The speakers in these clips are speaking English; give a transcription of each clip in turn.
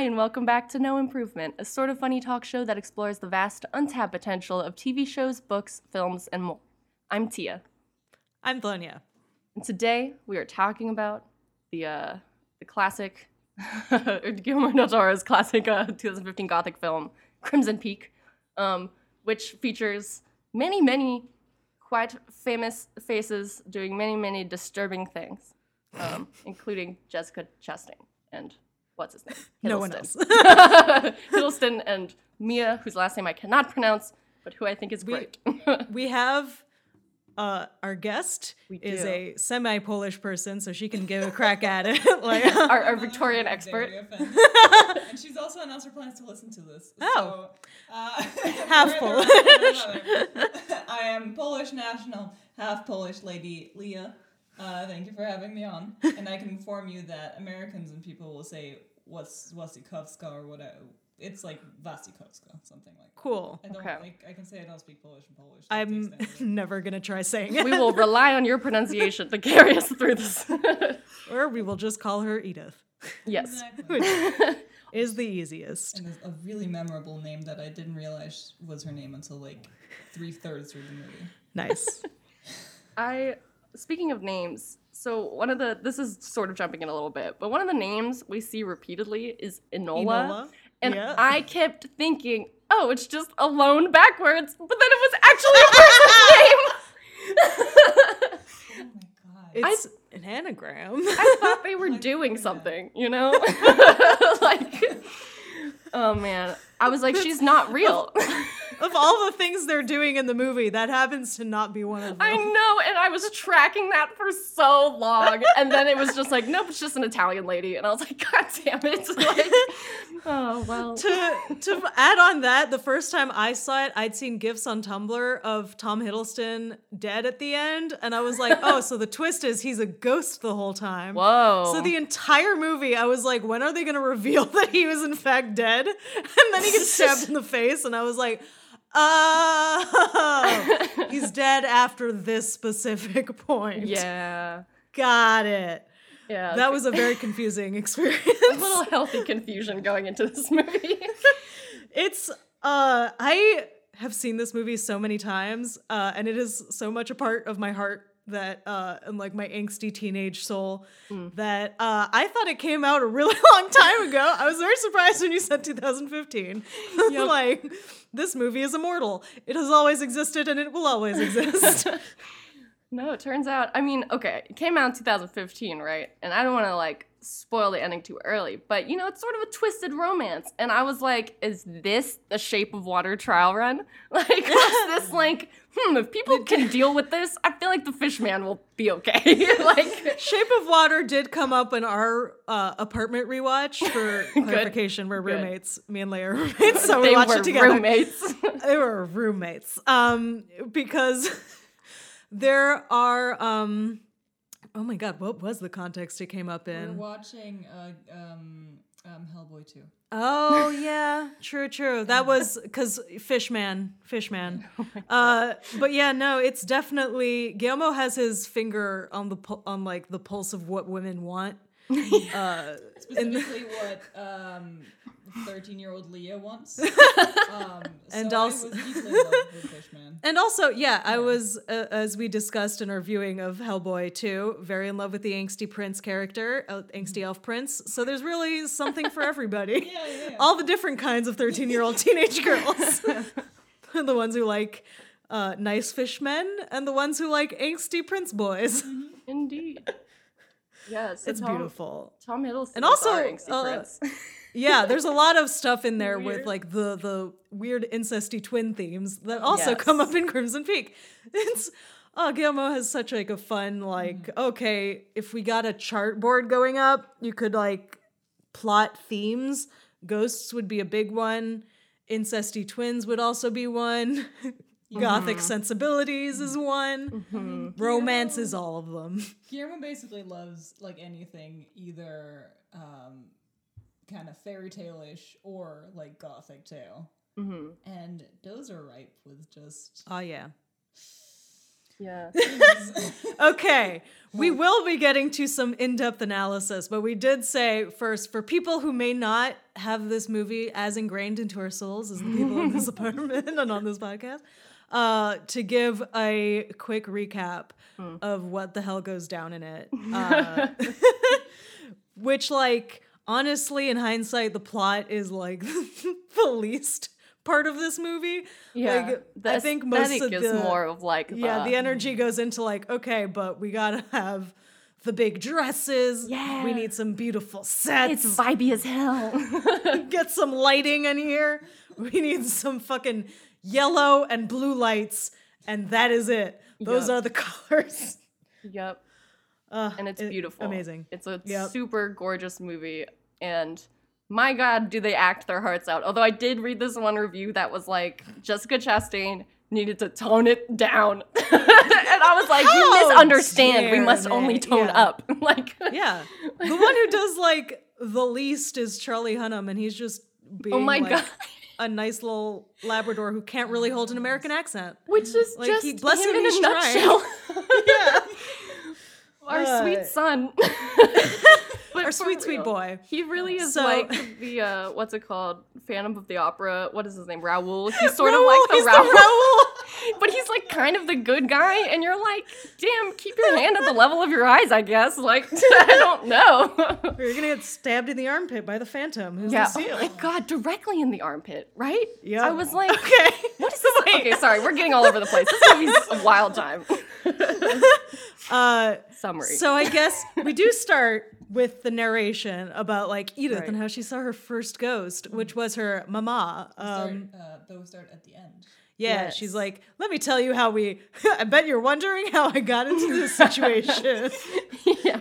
Hi, and welcome back to No Improvement, a sort of funny talk show that explores the vast, untapped potential of TV shows, books, films, and more. I'm Tia, I'm Blonia. and today we are talking about the uh, the classic Guillermo del Toro's classic uh, 2015 Gothic film Crimson Peak, um, which features many, many quite famous faces doing many, many disturbing things, um, including Jessica Chastain and what's his name? No one Hiddleston. Hiddleston and Mia, whose last name I cannot pronounce, but who I think is great. We have uh, our guest is a semi-Polish person, so she can give a crack at it. like, our, our Victorian expert. And she's also announced her plans to listen to this. Oh. So, uh, Half Polish. on than another. I am Polish national, half Polish lady Leah. Uh, thank you for having me on. And I can inform you that Americans and people will say what's Wasikowska or whatever. It's like Wasikowska, something like that. cool. I don't Okay. like I can say I don't speak Polish in Polish. I'm extent of it. never gonna try saying it, We will rely on your pronunciation to carry us through this. or we will just call her Edith. yes. Exactly. Is the easiest. And a a really memorable name that I didn't realize was her name until like three thirds through the movie. Nice. I speaking of names, so one of the this is sort of jumping in a little bit, but one of the names we see repeatedly is Enola. Enola? And Yeah. I kept thinking, oh, it's just alone backwards, but then it was actually a person's name. Oh my god. It's an anagram. I thought they were doing something, you know? like Oh man. I was like, she's not real. of all the things they're doing in the movie, that happens to not be one of them. I know, and I was tracking that for so long, and then it was just like, nope, it's just an Italian lady, and I was like, God damn it! Like, oh well. to to add on that, the first time I saw it, I'd seen gifs on Tumblr of Tom Hiddleston dead at the end, and I was like, oh, so the twist is he's a ghost the whole time. Whoa. So the entire movie, I was like, when are they gonna reveal that he was in fact dead? And then he gets stabbed in the face, and I was like, oh, he's dead after this specific point. yeah, Got it. Yeah. That was a very confusing experience. a little healthy confusion going into this movie. It's uh I have seen this movie so many times, uh, and it is so much a part of my heart that uh and like my angsty teenage soul that uh I thought it came out a really long time ago. I was very surprised when you said 2015. Yep. like this movie is immortal. It has always existed and it will always exist. No, it turns out. I mean, okay, it came out in 2015, right? And I don't want to like spoil the ending too early, but you know, it's sort of a twisted romance. And I was like, is this the Shape of Water trial run? Like, was this like, hmm, if people can deal with this, I feel like the Fishman will be okay. like, Shape of Water did come up in our uh, apartment rewatch for clarification. We're Good. roommates. Me and Leia are roommates, so we they watched were it together. roommates. they were roommates um because there are um oh my god what was the context it came up in? We're in watching uh, um, um, Hellboy 2. oh yeah. True true. That was because fishman fishman Oh uh but yeah no it's definitely guillermo has his finger on the on like the pulse of what women want. Uh Specifically, what um, 13 year old Leah once. Um, And so also- I was deeply in love with Fishman. And also, yeah, I was, uh, as we discussed in our viewing of Hellboy 2, very in love with the angsty prince character, uh, angsty elf prince. So there's really something for everybody. Yeah, yeah, yeah. All the different kinds of 13 year old teenage girls. the ones who like uh, nice fishmen, and the ones who like angsty prince boys. Indeed. Yes, It's Tom, beautiful. Tom Hiddleston. And is also, our angsty uh, prince. Yeah, there's a lot of stuff in there with like the the weird incesty twin themes that also Yes. come up in Crimson Peak. It's oh Guillermo has such like a fun mm. like okay if we got a chart board going up you could like plot themes. Ghosts would be a big one. Incesty twins would also be one. Gothic mm-hmm. sensibilities is one. Mm-hmm. Romance is all of them. Guillermo basically loves like anything either um, kind of fairy tale-ish or like gothic tale. Mhm. And those are ripe with just Oh yeah. Yeah. Okay, we will be getting to some in depth analysis, but we did say first for people who may not have this movie as ingrained into our souls as the people in this apartment and on this podcast, uh, to give a quick recap of what the hell goes down in it. Uh, which, like, honestly, in hindsight, the plot is like the least part of this movie. Yeah. Like, I think most of is the more of like yeah, the, the energy goes into like, okay, but we gotta have the big dresses. Yeah. We need some beautiful sets. it's vibey as hell. Get some lighting in here. We need some fucking yellow and blue lights, and that is it. Those Yup. are the colors. yep. Uh, And it's it- beautiful. Amazing. It's a Yep. super gorgeous movie and my god, do they act their hearts out. Although I did read this one review that was like Jessica Chastain needed to tone it down. and I was like, How you misunderstand. We must they? only tone Yeah. up. like Yeah. The one who does like the least is Charlie Hunnam, and he's just being Oh my like, God. a nice little Labrador who can't really hold an American accent. which is Like, just he- bless him him, in he's a trying. nutshell. Yeah. Our Uh, sweet son. But Our for sweet, sweet boy. He really is So- like the uh what's it called? Phantom of the Opera. What is his name? Raoul. He's sort Raoul, of like the the Raoul. Raoul. but he's like kind of the good guy, and you're like, damn, keep your hand at the level of your eyes, I guess. Like, I don't know. You're gonna get stabbed in the armpit by the Phantom. Who's yeah. the seal? Oh my god, directly in the armpit, right? Yeah. I was like, okay. what is this? Okay, sorry, we're getting all over the place. This movie's a wild time. Uh, Summary. so I guess we do start with the narration about like Edith Right. and how she saw her first ghost, which was her mama. Start, Um, uh, those start at the end. yeah, Yes. she's like, let me tell you how we. I bet you're wondering how I got into this situation. yeah.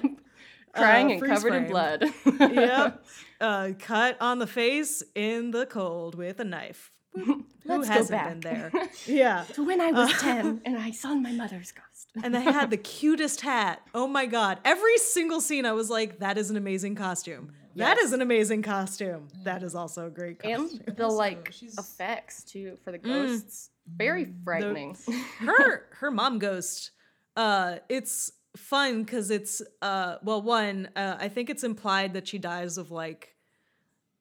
Crying Uh, and covered in blood. yep. Uh, cut on the face in the cold with a knife. Who Let's go hasn't back. been there? Yeah. To when I was 10 and I saw my mother's ghost. and they had the cutest hat. Oh my god! Every single scene, I was like, "That is an amazing costume. That Yes. is an amazing costume. That is also a great costume." And the like she's- effects too for the ghosts. Very frightening. her her mom ghost. Uh, it's fun because it's uh, well, one, uh, I think it's implied that she dies of like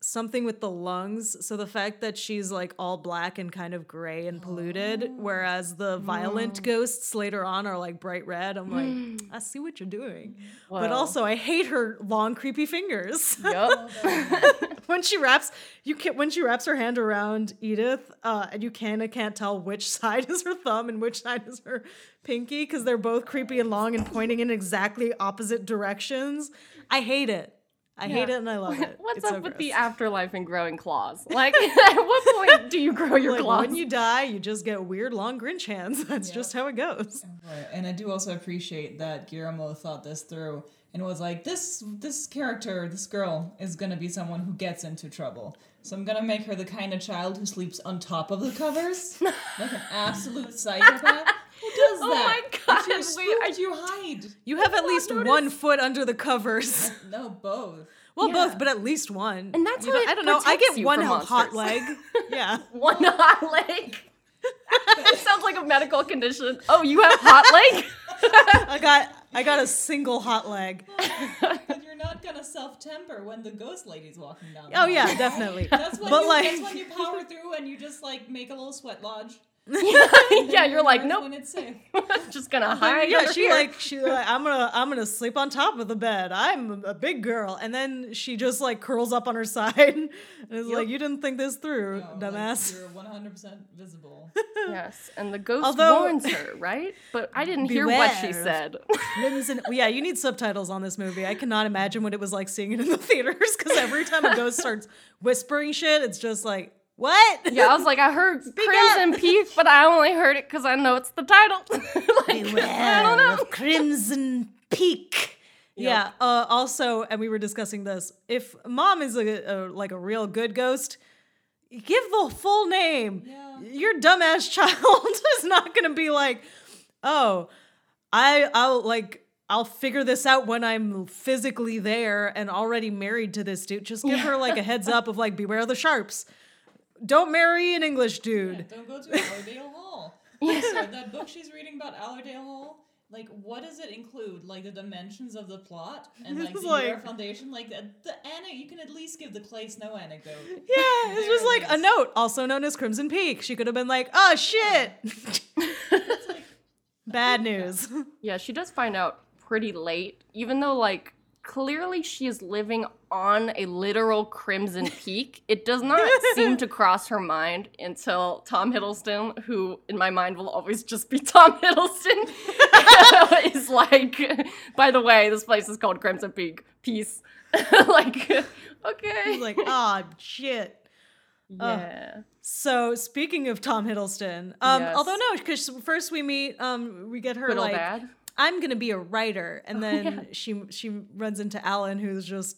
something with the lungs. So the fact that she's like all black and kind of gray and polluted, whereas the violent ghosts later on are like bright red. I'm like, I see what you're doing. But also, I hate her long, creepy fingers. Yup. when she wraps, you can when she wraps her hand around Edith, uh, and you kind of can't tell which side is her thumb and which side is her pinky because they're both creepy and long and pointing in exactly opposite directions. I hate it. I hate it and I love it. What's It's up so with gross. the afterlife and growing claws? Like, at what point do you grow your Like, claws? when you die, you just get weird long Grinch hands. That's just how it goes. Right. And I do also appreciate that Guillermo thought this through and was like, this this character, this girl, is gonna be someone who gets into trouble. So I'm gonna make her the kind of child who sleeps on top of the covers, like an absolute psychopath. Who does Oh that? my God, If you're wait, I- you hide. You have at oh, least one foot under the covers. No, both. Well, Yeah. both, but at least one. And that's You how it I don't know. I get one hot leg. Yeah. One hot leg. it sounds like a medical condition. Oh, you have hot leg? I got I got a single hot leg. But you're not gonna self temper when the ghost lady's walking down. the Oh hall. yeah, definitely. That's when, But, you, like- that's when you power through and you just like make a little sweat lodge. Yeah, you're like, That's nope, When it's safe. just gonna hide. yeah, she here. like she like I'm gonna I'm gonna sleep on top of the bed. I'm a big girl, and then she just like curls up on her side and is like, "You didn't think this through, No, like, dumbass." you're 100% visible. Yes, and the ghost Although- warns her, right? But I didn't hear what she said. Crimson. Yeah, you need subtitles on this movie. I cannot imagine what it was like seeing it in the theaters because every time a ghost starts whispering shit, it's just like, "What?" yeah, I was like, I heard Crimson Peak, but I only heard it because I know it's the title. like, I don't know. of Crimson Peak. Yeah. Uh, also, and we were discussing this. If mom is a, a like a real good ghost, give the full name. Yeah. Your dumbass child is not gonna be like, oh, I I'll like I'll figure this out when I'm physically there and already married to this dude. Just give her like a heads up of like, beware the sharps. Don't marry an English dude. Don't go to Allerdale Hall. So that book she's reading about Allerdale Hall, like, what does it include? Like the dimensions of the plot and like It's the like- foundation, like the, the ana- You can at least give the Clay Snow anecdote. Yeah, it's just it like a note, also known as Crimson Peak. She could have been like, "Oh shit, It's like bad news." Yeah, she does find out pretty late, even though like clearly she is living on a literal crimson peak. It does not seem to cross her mind until Tom Hiddleston, who in my mind will always just be Tom Hiddleston, is like, by the way, this place is called Crimson Peak. Peace. like, okay. He's like, "Oh shit." yeah. So speaking of Tom Hiddleston, um, Yes. although no, because first we meet, um, we get her old like, dad. I'm gonna be a writer, and then yeah. she she runs into Alan, who's just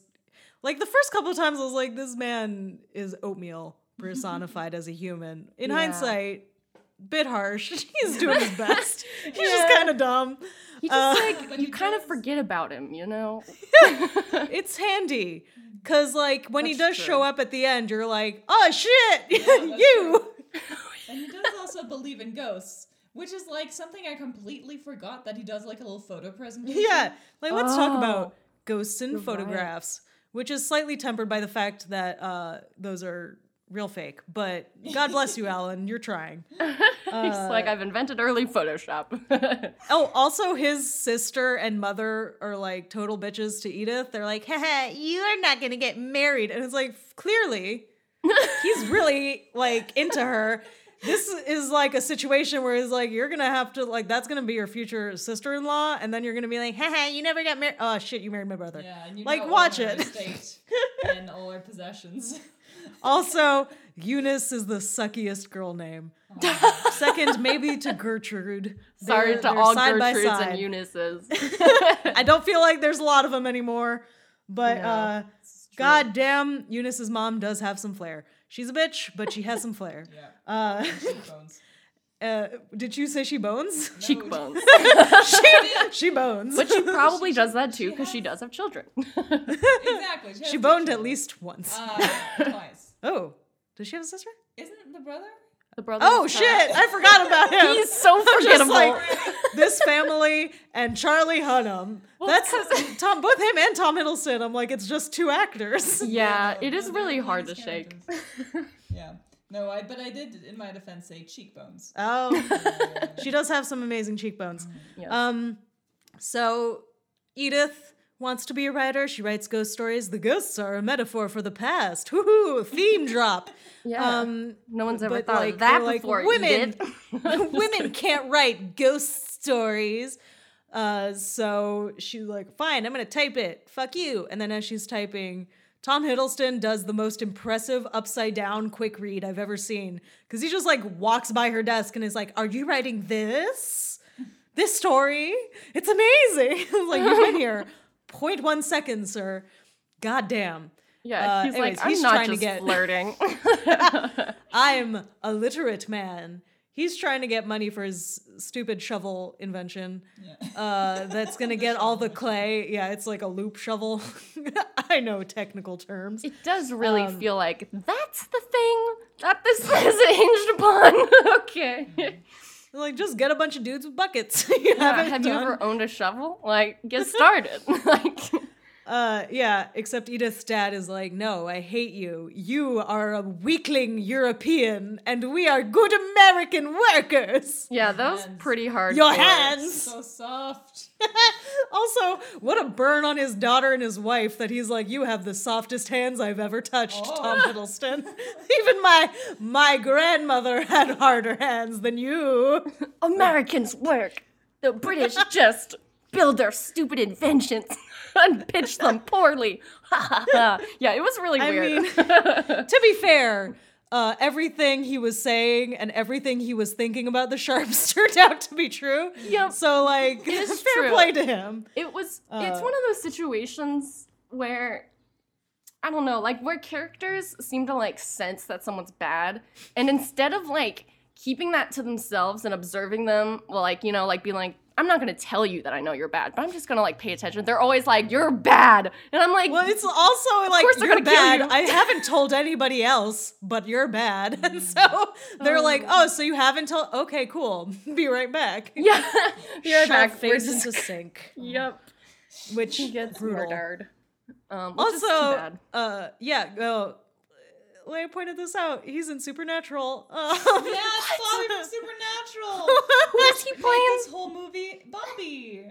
like the first couple of times I was like, this man is oatmeal personified as a human. In Yeah. hindsight, bit harsh. He's doing his best. He's just kind of dumb. He just Uh, like you he kind of forget about him, you know. It's handy. Cause like when he does true. show up at the end, you're like, oh shit, that's you. And he does also believe in ghosts, which is like something I completely forgot that he does like a little photo presentation. Yeah, like let's talk Oh. about ghosts and You're right. photographs, which is slightly tempered by the fact that uh, those are real fake. But God bless you, Alan, you're trying. He's like, I've invented early Photoshop. Oh, also his sister and mother are like total bitches to Edith. They're like, haha, you are not gonna get married. And it's like, clearly, he's really like into her. This is like a situation where it's like, you're gonna have to like that's gonna be your future sister-in-law, and then you're gonna be like, hey, you never got married. Oh shit, you married my brother. Yeah, and you Like, know watch it. and all our possessions. Also, Eunice is the suckiest girl name. Second, maybe to Gertrude. Sorry They're- to they're all side by Gertrudes side. and Eunices. I don't feel like there's a lot of them anymore. But No, uh god damn, Eunice's mom does have some flair. She's a bitch, but she has some flair. Yeah, Uh, uh did you say she bones? Cheekbones. she, she bones. But she probably does that too because she does have children. Exactly. she has boned at least once. Uh, twice. oh, does she have a sister? Isn't it the brother? The brother. Oh shit! I forgot about him. He's so forgettable. like this family and Charlie Hunnam. That's Tom. Both him and Tom Hiddleston. I'm like, it's just two actors. yeah, it is really hard to nice shake. Yeah. No, I but I did in my defense say cheekbones. Oh, she does have some amazing cheekbones. Yes. Um, so Edith wants to be a writer. She writes ghost stories. The ghosts are a metaphor for the past. Woohoo! Theme drop. yeah. Um, no one's ever thought like, of that like, before. women- women can't write ghost stories. Uh, so she's like, fine, I'm gonna type it. Fuck you. And then as she's typing, Tom Hiddleston does the most impressive upside down quick read I've ever seen. Cause he just like walks by her desk and is like, Are you writing this? This story? It's amazing. Like, you've been here 0.1 seconds, sir. God damn. Yeah, Uh, he's anyways, like, I'm he's not trying to just get- flirting. I'm a literate man. He's trying to get money for his stupid shovel invention. Yeah. Uh, that's gonna get all the clay. Yeah, it's like a loop shovel. I know technical terms. it does really Um, feel like that's the thing that this is hinged upon. okay. Like, just get a bunch of dudes with buckets. you Yeah, have have you ever owned a shovel? Like, get started. like, Uh, yeah. Except Edith's dad is like, no, I hate you. You are a weakling European, and we are good American workers. yeah, that was Hands. pretty hard. Your hands. So soft. also, what a burn on his daughter and his wife that he's like, you have the softest hands I've ever touched, Oh. Tom Hiddleston. Even my my grandmother had harder hands than you. Americans work. The British just build their stupid inventions and pitch them poorly. Yeah, it was really I weird. mean, to be fair, uh, everything he was saying and everything he was thinking about the sharps turned out to be true. Yep. So like, it is fair true. play to him. it was it's Uh, one of those situations where I don't know, like where characters seem to like sense that someone's bad, and instead of like keeping that to themselves and observing them, well, like you know, like being like, I'm not gonna tell you that I know you're bad, but I'm just gonna like pay attention. They're always like, you're bad, and I'm like, Well, it's also like course they're you're bad. you. I haven't told anybody else, but you're bad, and so they're like, "Oh, so you haven't told? Okay, cool. Be right back." yeah, you're Shove back. Face just- into sink, Yep, which he gets brutal. murdered. Um, which is too Also, uh, yeah, oh, Leia pointed this out. He's in Supernatural. Um, Yeah, it's Bobby from Supernatural. who is he playing? this whole movie, Bobby.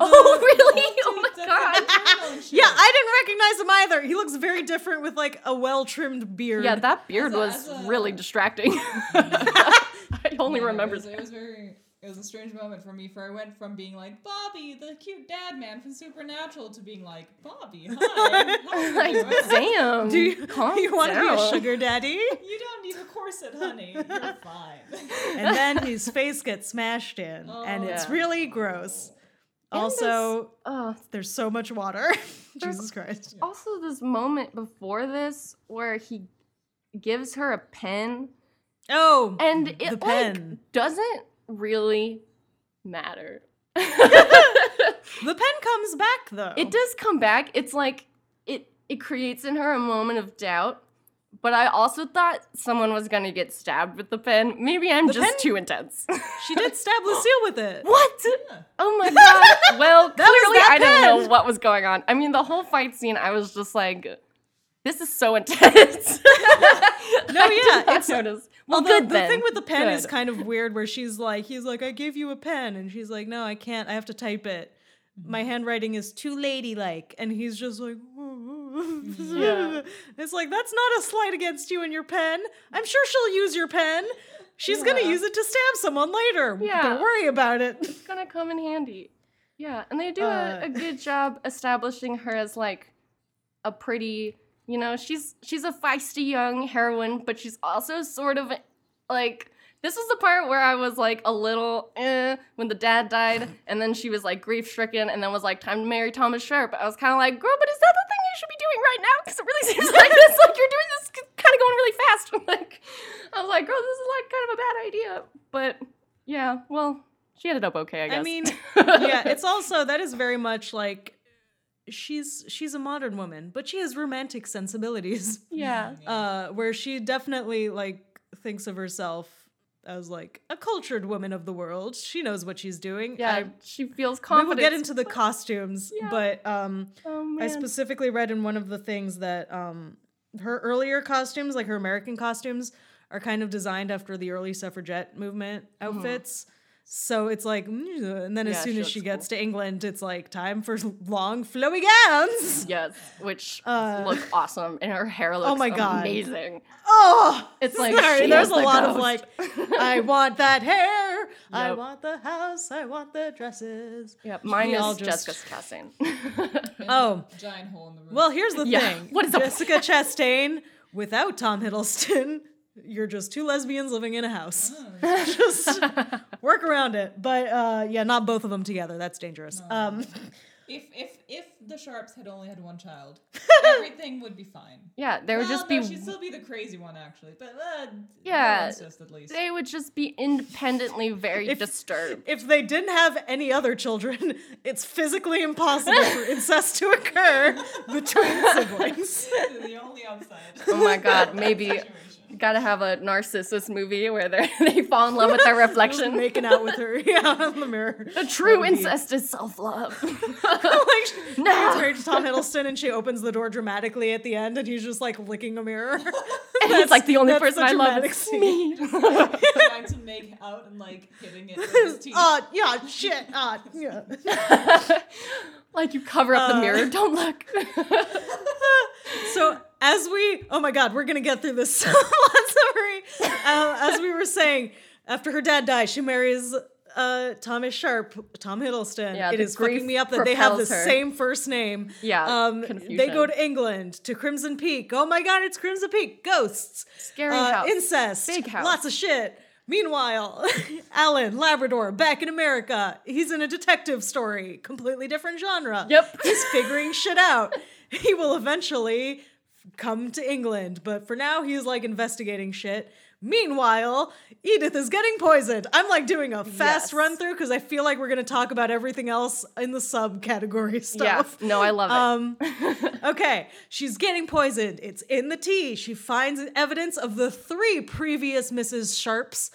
Oh, really? Dude, Oh my god. like Bruno and shit. yeah, I didn't recognize him either. He looks very different with like a well trimmed beard. Yeah, that beard a- was a- really distracting. I only Yeah, remember it was, that. it was very it was a strange moment for me for I went from being like Bobby, the cute dad man from Supernatural to being like, Bobby, hi. How are Like, you damn. Do you, calm you want to be a sugar daddy? You don't need a corset, honey. You're fine. and then his face gets smashed in, and Oh. it's Yeah. really gross. And also, Uh, there's so much water. Jesus Christ. also, this moment before this where he gives her a pen, Oh, and it the like pen. doesn't really matter. the pen comes back though. It does come back. It's like it it creates in her a moment of doubt. But I also thought someone was gonna get stabbed with the pen. Maybe I'm The just pen- too intense. She did stab Lucille with it. what? Yeah. Oh my god. Well, clearly I didn't know what was going on. I mean, the whole fight scene, I was just like, this is so intense. No, yeah, it's notice. Well, Although good the then. thing with the pen is kind of weird where she's like, he's like, I gave you a pen. And she's like, no, I can't. I have to type it. My handwriting is too ladylike. And he's just like, Yeah. It's like, that's not a slight against you and your pen. I'm sure she'll use your pen. She's going to use it to stab someone later. Yeah. Don't worry about it. It's gonna come in handy. Yeah, and they do Uh, a, a good job establishing her as like a pretty, you know, she's she's a feisty young heroine, but she's also sort of like this was the part where I was like a little eh when the dad died, and then she was like grief stricken, and then was like time to marry Thomas Sharpe. I was kind of like, girl, but is that the thing you should be doing right now? Because it really seems like this, like you're doing this kind of going really fast. like, I was like, girl, this is like kind of a bad idea. But yeah, well, she ended up okay, I guess. I mean, yeah, it's also, that is very much like, she's she's a modern woman, but she has romantic sensibilities. yeah. uh, where she definitely like thinks of herself as like a cultured woman of the world. She knows what she's doing. Yeah, I- she feels confident. We will get into the costumes, Yeah. but um, Oh, I specifically read in one of the things that um, her earlier costumes, like her American costumes, are kind of designed after the early suffragette movement outfits. So it's like, mm, and then as. Yeah, soon as she looks gets cool. to England, it's like time for long flowy gowns. Yes, which Uh, look awesome, and her hair looks my God. amazing. Oh, It's like sorry. There's a the lot of like, I want that hair. I want the house. I want the dresses. Yep, mine We is just- Jessica Chastain. Oh, Giant hole in the roof. well, here's the Yeah, thing. what is up Jessica Chastain without Tom Hiddleston? You're just two lesbians living in a house. just work around it. But uh, yeah, not both of them together. That's dangerous. Um, If if if the Sharpes had only had one child, everything would be fine. yeah, there would Well, just no, be she'd still be the crazy one actually, but uh, Yeah, incest at least. they would just be independently very If- disturbed. if they didn't have any other children, it's physically impossible for incest to occur between siblings. the only upside. Oh my god, maybe Situation. Gotta have a narcissus movie where they they fall in love with their reflection. making out with her yeah, in the mirror. The true be- incest is self love. like she No. it's her to Tom Hiddleston and she opens the door dramatically at the end and he's just like licking a mirror. And he's like the only person I love is scene. me. Trying to make out and like hitting it with his teeth. Oh yeah, shit. Uh, yeah. Like you cover up the Uh. mirror. Don't look. So as we, oh my god, we're gonna get through this summary. Uh, as we were saying, after her dad dies, she marries uh, Thomas Sharpe, Tom Hiddleston. Yeah, it the fucking me up that they have the her. same first name. Yeah, Um, they go to England to Crimson Peak. Oh my god, it's Crimson Peak. Ghosts. Scary uh, house. Incest. Big house. Lots of shit. Meanwhile, Alan, Labrador, back in America. He's in a detective story, completely different genre. Yep. He's figuring shit out. He will eventually come to England, but for now he's like investigating shit. Meanwhile, Edith is getting poisoned. I'm like doing a fast Yes. run through because I feel like we're going to talk about everything else in the subcategory stuff. Yeah. No, I love it. Um, okay, she's getting poisoned. It's in the tea. She finds evidence of the three previous Mrs. Sharpes,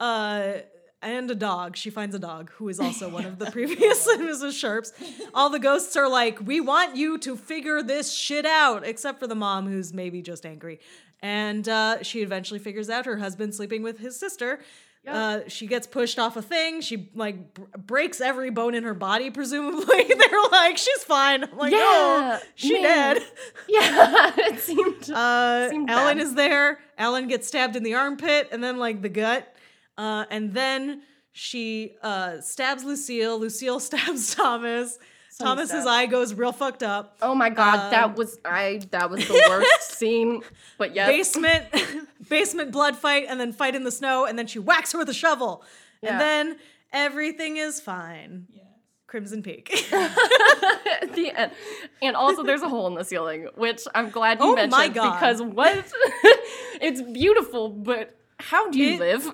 uh, and a dog. She finds a dog who is also one of the previous Mrs. Sharpes. All the ghosts are like, "We want you to figure this shit out," except for the mom, who's maybe just angry. And uh, she eventually figures out her husband sleeping with his sister. Uh, she gets pushed off a thing. She like br- breaks every bone in her body. Presumably, they're like, "She's fine." I'm like, Yeah, "No, she man. dead." yeah, it seemed. Uh, Seemed Alan bad. is there. Alan gets stabbed in the armpit and then like the gut. Uh, and then she uh, stabs Lucille. Lucille stabs Thomas. Thomas's stabs. eye goes real fucked up. oh my god, um, that was I. That was the worst scene. But yeah. Basement, basement blood fight, and then fight in the snow, and then she whacks her with a shovel. Yeah. And then everything is fine. Yeah. Crimson Peak. the end. And also, there's a hole in the ceiling, which I'm glad you Oh mentioned my God. because what? it's beautiful, but how do you It- live?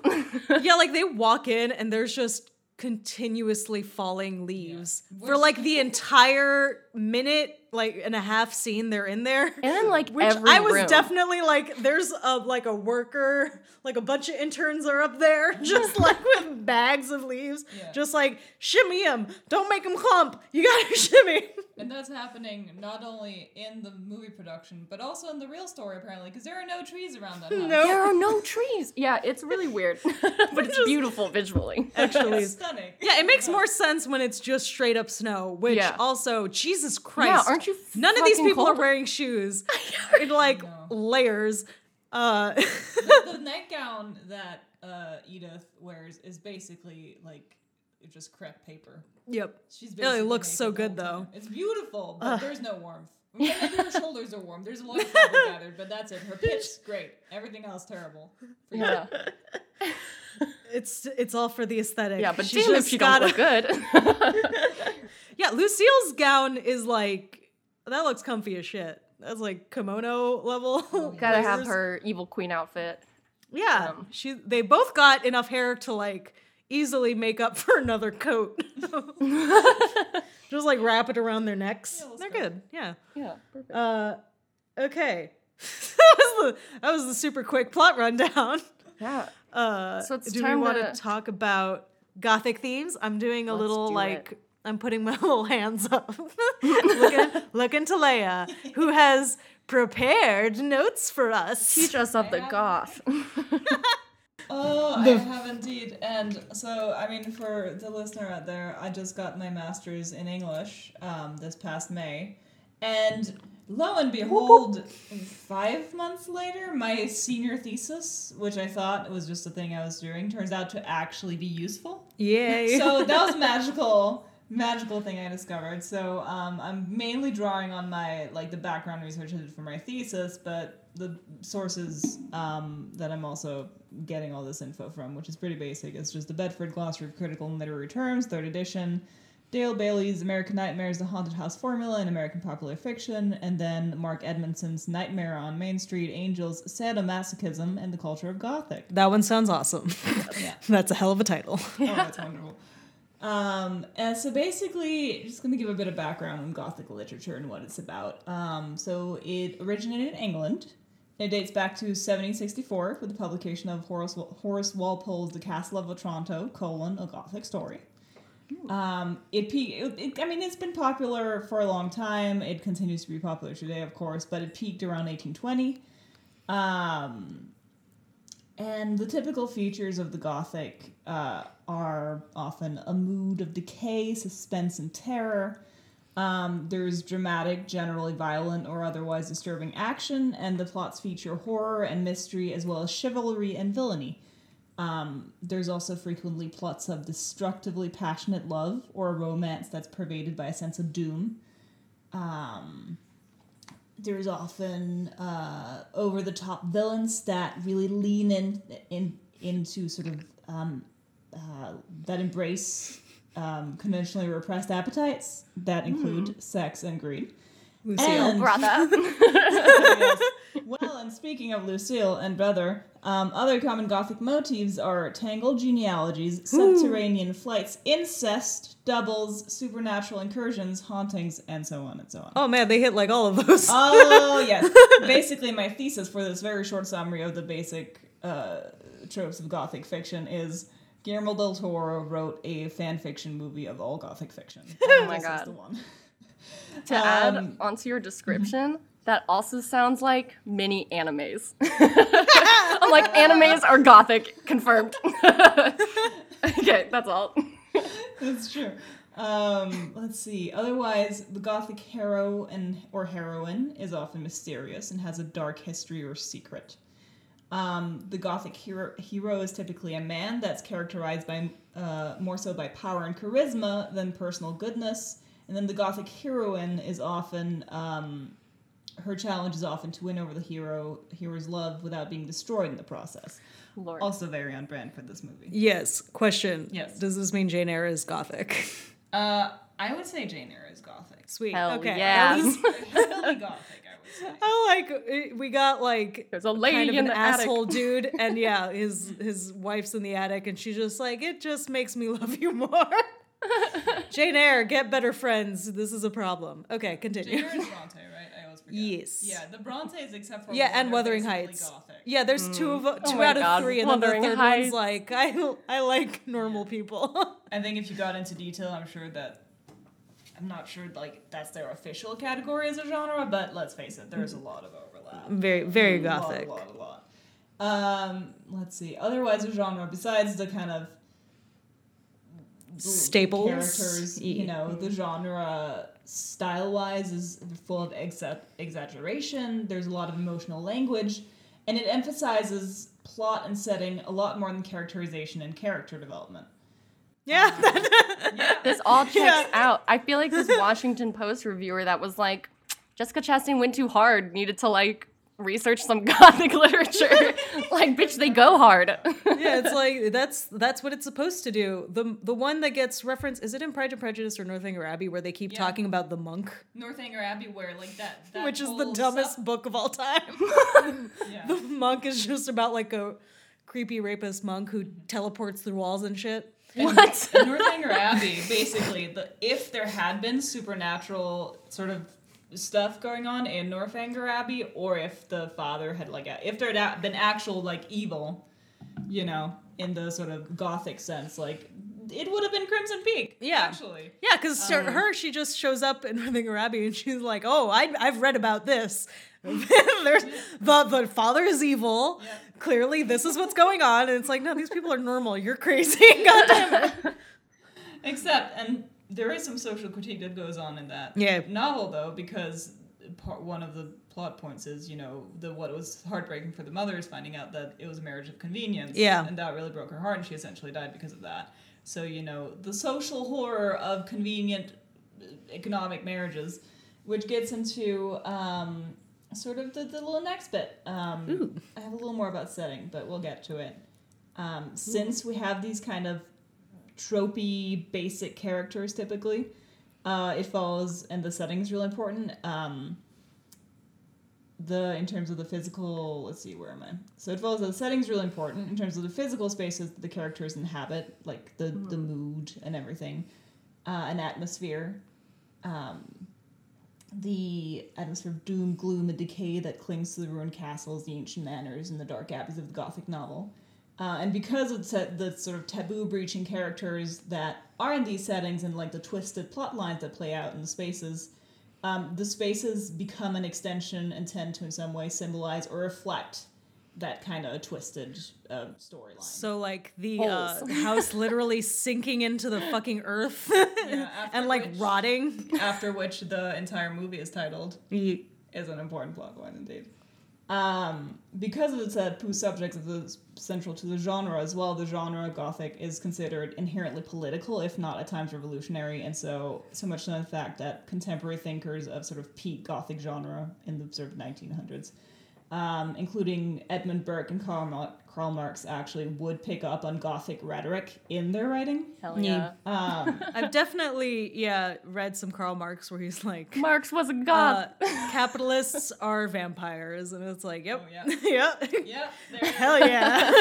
yeah, like they walk in and there's just continuously falling leaves for like the entire minute like and a half scene they're in there and then like which every i was room. definitely like there's a like a worker like a bunch of interns are up there just like with bags of leaves Yeah. just like shimmy them don't make them clump you gotta shimmy And that's happening not only in the movie production, but also in the real story, apparently, because there are no trees around that house. No. There are no trees. Yeah, it's really weird, but it's beautiful visually. actually It's stunning. yeah it makes more sense when it's just straight up snow which Yeah. also jesus christ aren't you none of these people cold? are wearing shoes in like No. layers uh the, the nightgown that uh, Edith wears is basically like just crepe paper. yep She's it looks so good, though. time. It's beautiful, but Ugh. there's no warmth. Maybe her shoulders are warm. There's a lot of fiber gathered, but that's it. Her pitch, great. Everything else terrible. For. Yeah, it's it's all for the aesthetic yeah, but She's damn if she gotta- don't look good. Yeah lucille's gown is like that looks comfy as shit that's like kimono level Gotta have her evil queen outfit. yeah um, she they both got enough hair to like easily make up for another coat just like wrap it around their necks Yeah, let's they're good yeah Yeah, perfect. uh okay that was the that was the super quick plot rundown yeah. Uh, So it's do we time want to- to talk about gothic themes? I'm doing a Let's little do it. Like I'm putting my little hands up, looking, looking to Leia, who has prepared notes for us. Teach us of the have- goth. Oh, I have indeed. And so, I mean, for the listener out there, I just got my master's in English um, this past May. And lo and behold, five months later, my senior thesis, which I thought was just a thing I was doing, turns out to actually be useful. Yay! So that was magical. Magical thing I discovered. So um, I'm mainly drawing on my like the background research I did for my thesis, but the sources um, that I'm also getting all this info from, which is pretty basic. It's just the Bedford Glossary of Critical and Literary Terms, third edition, Dale Bailey's American Nightmares, The Haunted House Formula in American Popular Fiction, and then Mark Edmundson's Nightmare on Main Street, Angels, Sadomasochism, and the Culture of Gothic. that one sounds awesome. Yeah. That's a hell of a title. Oh, that's wonderful. Um, and so basically, just going to give a bit of background on Gothic literature and what it's about. Um, so it originated in England. It dates back to 1764 with the publication of Horace, Horace Walpole's The Castle of Otranto, colon, a Gothic story. Um, it, pe- it, it, I mean, it's been popular for a long time. It continues to be popular today, of course, but it peaked around 1820. Um, and the typical features of the Gothic uh, are often a mood of decay, suspense, and terror. Um, there's dramatic, generally violent, or otherwise disturbing action, and the plots feature horror and mystery, as well as chivalry and villainy. Um, there's also frequently plots of destructively passionate love or a romance that's pervaded by a sense of doom. Um, there's often uh, over the top villains that really lean in, in into sort of um, uh, that embrace um, conventionally repressed appetites that include sex and greed. Lucille. And- Brother. Yes. Well, and speaking of Lucille and brother, um, other common Gothic motifs are tangled genealogies, subterranean flights, incest, doubles, supernatural incursions, hauntings, and so on and so on. oh man, they hit like all of those. Oh, yes. Basically, my thesis for this very short summary of the basic uh, tropes of Gothic fiction is Guillermo del Toro wrote a fan fiction movie of all Gothic fiction. Oh my God. the one. to add Um, onto your description, that also sounds like mini animes. I'm like, animes are gothic, confirmed. okay, that's all. That's true. Um, let's see. Otherwise, the gothic hero and or heroine is often mysterious and has a dark history or secret. Um, the gothic hero, hero is typically a man that's characterized by uh, more so by power and charisma than personal goodness. And then the gothic heroine is often um, her challenge is often to win over the hero hero's love without being destroyed in the process. Lord. Also very on brand for this movie. yes. Question. Yes. Does this mean Jane Eyre is gothic? Uh, I would say Jane Eyre is gothic. Sweet. Hell okay. yeah. At least gothic, I would say. I like uh, we got like There's a lady kind of in an the attic. asshole dude, and yeah, his his wife's in the attic, and she's just like, it just makes me love you more. Jane Eyre, get better friends. This is a problem. Okay, Jane continue. Eyre is Bronte, right? I always forget. Yes. Yeah, the Brontes, except for Yeah, and are Wuthering Heights. Gothic. Yeah, there's two of two Oh my out of three, and then the Wuthering third Heights. one's like I I like normal people. I think if you got into detail, I'm sure that I'm not sure like that's their official category as a genre, but let's face it, there's a lot of overlap. very very A lot, gothic. A lot, a lot. Um, let's see. Otherwise, a genre besides the kind of Staples. characters, you know, the genre style wise is full of exa- exaggeration. There's a lot of emotional language, and it emphasizes plot and setting a lot more than characterization and character development. Yeah, um, This all checks Yeah. out. I feel like this Washington Post reviewer that was like, Jessica Chastain went too hard, needed to like research some gothic literature. like, bitch, they go hard. yeah, it's like that's that's what it's supposed to do. The the one that gets referenced is it in Pride and Prejudice or Northanger Abbey where they keep Yeah. talking about the monk, Northanger Abbey, where like that, that which is the dumbest sub- book of all time. yeah. the monk is just about like a creepy rapist monk who mm-hmm. teleports through walls and shit. what? In Northanger Abbey, basically, the if there had been supernatural sort of stuff going on in Northanger Abbey, or if the father had like a, if there had been actual like evil, you know, in the sort of gothic sense, like it would have been Crimson Peak. Yeah. actually. Yeah, because Um, her, she just shows up in Northanger Abbey and she's like, "Oh, I, I've read about this. There's the the father is evil. Yeah. Clearly, this is what's going on." And it's like, no, these people are normal. You're crazy. God damn it. Except, and there is some social critique that goes on in that Yeah. novel, though, because part one of the plot points is, you know, the what was heartbreaking for the mother is finding out that it was a marriage of convenience. Yeah. and that really broke her heart, and she essentially died because of that. So, you know, the social horror of convenient uh, economic marriages, which gets into um, sort of the, the little next bit. Um, I have a little more about setting, but we'll get to it. Um, since we have these kind of tropey basic characters typically. Uh, it follows and the setting's is really important. Um, the in terms of the physical let's see where am i? So it follows that the setting's really important. In terms of the physical spaces that the characters inhabit like the the mood and everything uh, an atmosphere. Um, the atmosphere of doom gloom and decay that clings to the ruined castles the ancient manors and the dark abbeys of the gothic novel uh, and because of the, the sort of taboo breaching characters that are in these settings and like the twisted plot lines that play out in the spaces, um, the spaces become an extension and tend to in some way symbolize or reflect that kind of twisted uh, storyline. So like the uh, house literally sinking into the fucking earth after and like which- rotting. After which the entire movie is titled is an important plot point indeed. Um, because of the taboo subjects of the central to the genre as well, the genre gothic is considered inherently political, if not at times revolutionary, and so so much so the fact that contemporary thinkers of sort of peak gothic genre in the sort of 1900s, um, including Edmund Burke and Carl, Ma- Karl Marx actually would pick up on Gothic rhetoric in their writing. Hell yeah. Um, I've definitely yeah read some Karl Marx where he's like. Marx was a Uh, god. capitalists are vampires, and it's like, yep, Oh, yeah. yeah, yeah, there. hell yeah.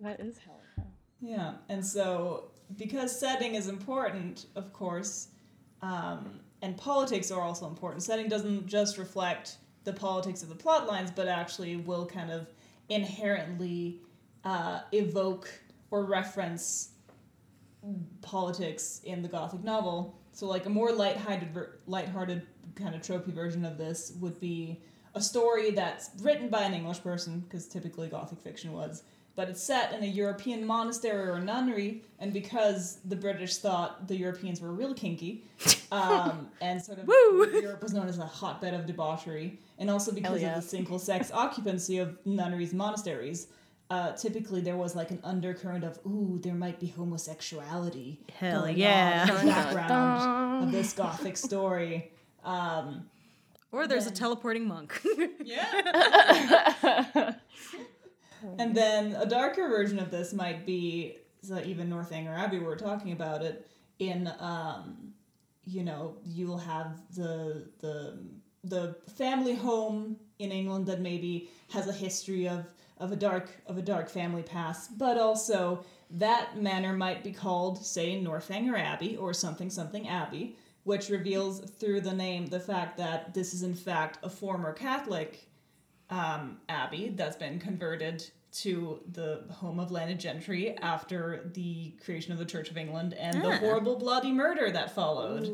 that is hell. yeah. Yeah, and so because setting is important, of course, um, and politics are also important. Setting doesn't just reflect the politics of the plot lines, but actually will kind of inherently uh, evoke or reference politics in the Gothic novel. So, like a more lighthearted, lighthearted kind of tropey version of this would be a story that's written by an English person, because typically Gothic fiction was, but it's set in a European monastery or nunnery, and because the British thought the Europeans were real kinky, um, and sort of! Europe was known as a hotbed of debauchery, and also because yeah. of the single sex occupancy of nunneries and monasteries. Uh, typically, there was like an undercurrent of, ooh, there might be homosexuality. Hell yeah. on in the background of this gothic story. Um, or there's a teleporting monk. yeah. and then a darker version of this might be so even Northanger Abbey, we were talking about it. In um, you know, you'll have the the the family home in England that maybe has a history of of a dark of a dark family past, but also that manor might be called, say, Northanger Abbey or something something Abbey, which reveals through the name the fact that this is in fact a former Catholic um, abbey that's been converted to the home of landed gentry after the creation of the Church of England and the Ah. horrible bloody murder that followed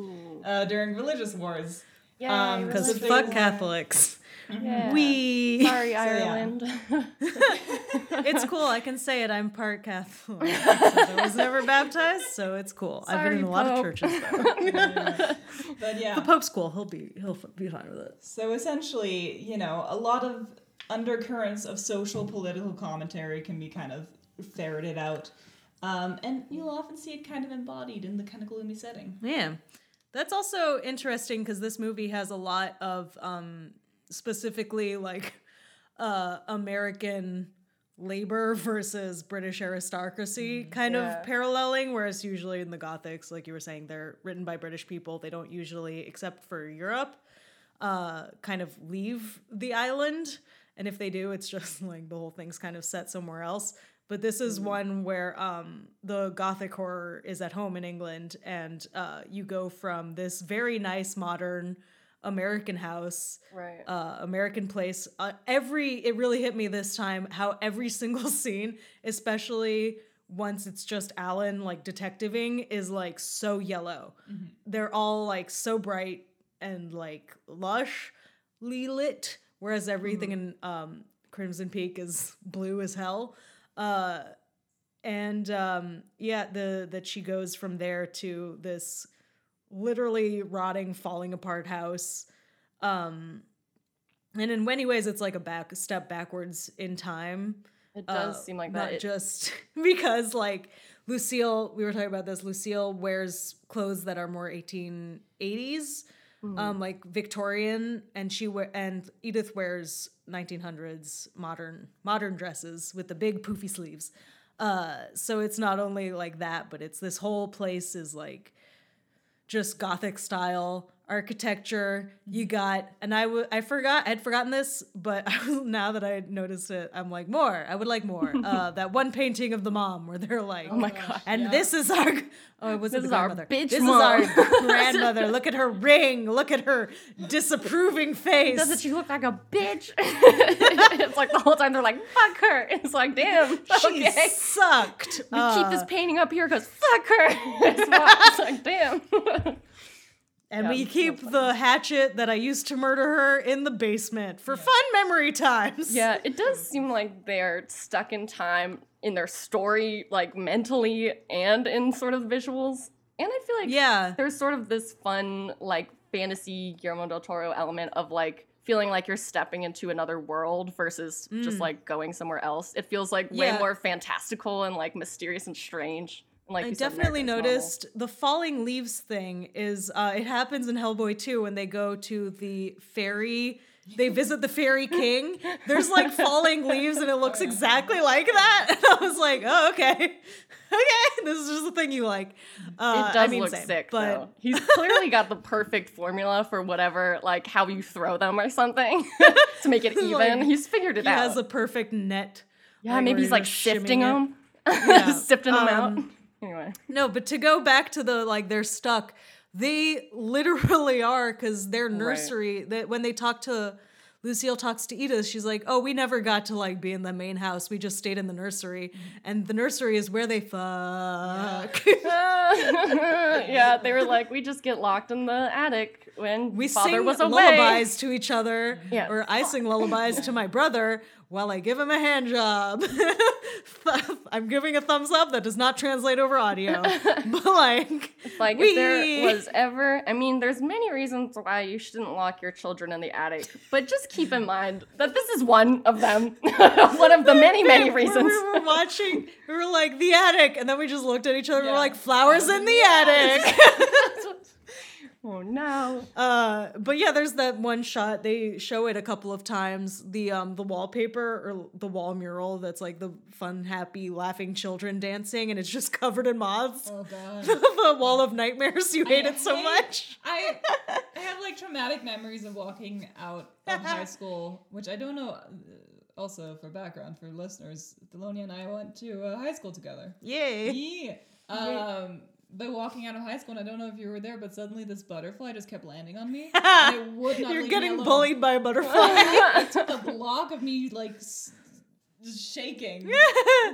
uh, during religious wars. Yay, Um, Because Religious fuck war. Catholics. Yeah. We. Sorry, yeah. Ireland. It's cool. I can say it. I'm part Catholic. I was never baptized, so it's cool. I've been in a lot of churches. Though. But yeah. The Pope's cool. He'll be he'll be fine with it. So essentially, you know, a lot of undercurrents of social political commentary can be kind of ferreted out. Um, and you'll often see it kind of embodied in the kind of gloomy setting. Yeah. That's also interesting because this movie has a lot of um, specifically like uh, American labor versus British aristocracy kind Yeah. of paralleling, whereas usually in the Gothics, like you were saying, they're written by British people. They don't usually, except for Europe, uh, kind of leave the island. And if they do, it's just like the whole thing's kind of set somewhere else. But this is one where um, the Gothic horror is at home in England, and uh, you go from this very nice modern American house right. uh, American Place. Uh, every it really hit me this time how every single scene, especially once it's just Alan like detectiving, is like so yellow. They're all like so bright and like lush, lit, whereas everything in um, Crimson Peak is blue as hell. Uh, and um, yeah, the that she goes from there to this literally rotting, falling apart house. Um, and in many ways, it's like a back step backwards in time. it does uh, seem like not that. It- just because like Lucille, we were talking about this. Lucille wears clothes that are more 1880s, Mm-hmm. um, like Victorian, and she wear and Edith wears 1900s modern modern dresses with the big poofy sleeves. Uh, so it's not only like that, but it's this whole place is like just gothic style architecture you got and i w- i forgot i'd forgotten this but I was, now that i noticed it i'm like more i would like more uh that one painting of the mom where they're like oh my god. and Yeah. this is our oh it wasn't This is our bitch this mom. is our grandmother look at her ring look at her disapproving face Doesn't she look like a bitch? it's like the whole time they're like, fuck her. It's like, damn, she okay. sucked We Uh, keep this painting up here because fuck her. it's like, damn. And Yeah, we it's so keep the hatchet that i used to murder her in the basement for fun memory times yeah, it does seem like they're stuck in time in their story, like mentally and in sort of visuals. And I feel like yeah there's sort of this fun, like fantasy Guillermo del Toro element of like feeling like you're stepping into another world versus just like going somewhere else. It feels like way Mm. Yeah. more fantastical and like mysterious and strange. Like I definitely noticed the falling leaves thing is uh, it happens in Hellboy 2 when they go to the fairy they visit the fairy king. There's like falling leaves, and it looks exactly like that. And I was like, oh okay, okay, this is just a thing you like. Uh, It does I mean, look same, sick, but though. He's clearly got the perfect formula for whatever, like how you throw them or something to make it even. Like, he's figured it he out. He has a perfect net. yeah, like, maybe he's like just sifting them, Yeah. sifting them out. Anyway, No, but to go back to the like they're stuck. They literally are because their nursery that when they talk to Lucille talks to Edith, she's like, "Oh, we never got to like be in the main house. We just stayed in the nursery, and the nursery is where they fuck. yeah, they were like, we just get locked in the attic when we father sing was away. lullabies to each other, Yeah. or I sing lullabies to my brother while I give him a hand job. I'm giving a thumbs up that does not translate over audio, but like, Like we- if there was ever, I mean, there's many reasons why you shouldn't lock your children in the attic, but just keep in mind that this is one of them, one of the many, many reasons. We were watching, we were like, the attic. And then we just looked at each other and Yeah. we're like, flowers in the attic. Oh no! uh, but yeah, there's that one shot. They show it a couple of times. The um the wallpaper or the wall mural that's like the fun, happy, laughing children dancing, and it's just covered in moths. Oh god. the wall of nightmares. You hate I it so hate- much. I I have like traumatic memories of walking out of high school, which I don't know. uh, Also, for background for listeners, Thelonia and I went to uh, high school together. Yay. Yeah. Um, but walking out of high school, and I don't know if you were there, but suddenly this butterfly just kept landing on me. and it would not You're getting bullied by a butterfly. it took a block of me like s- just shaking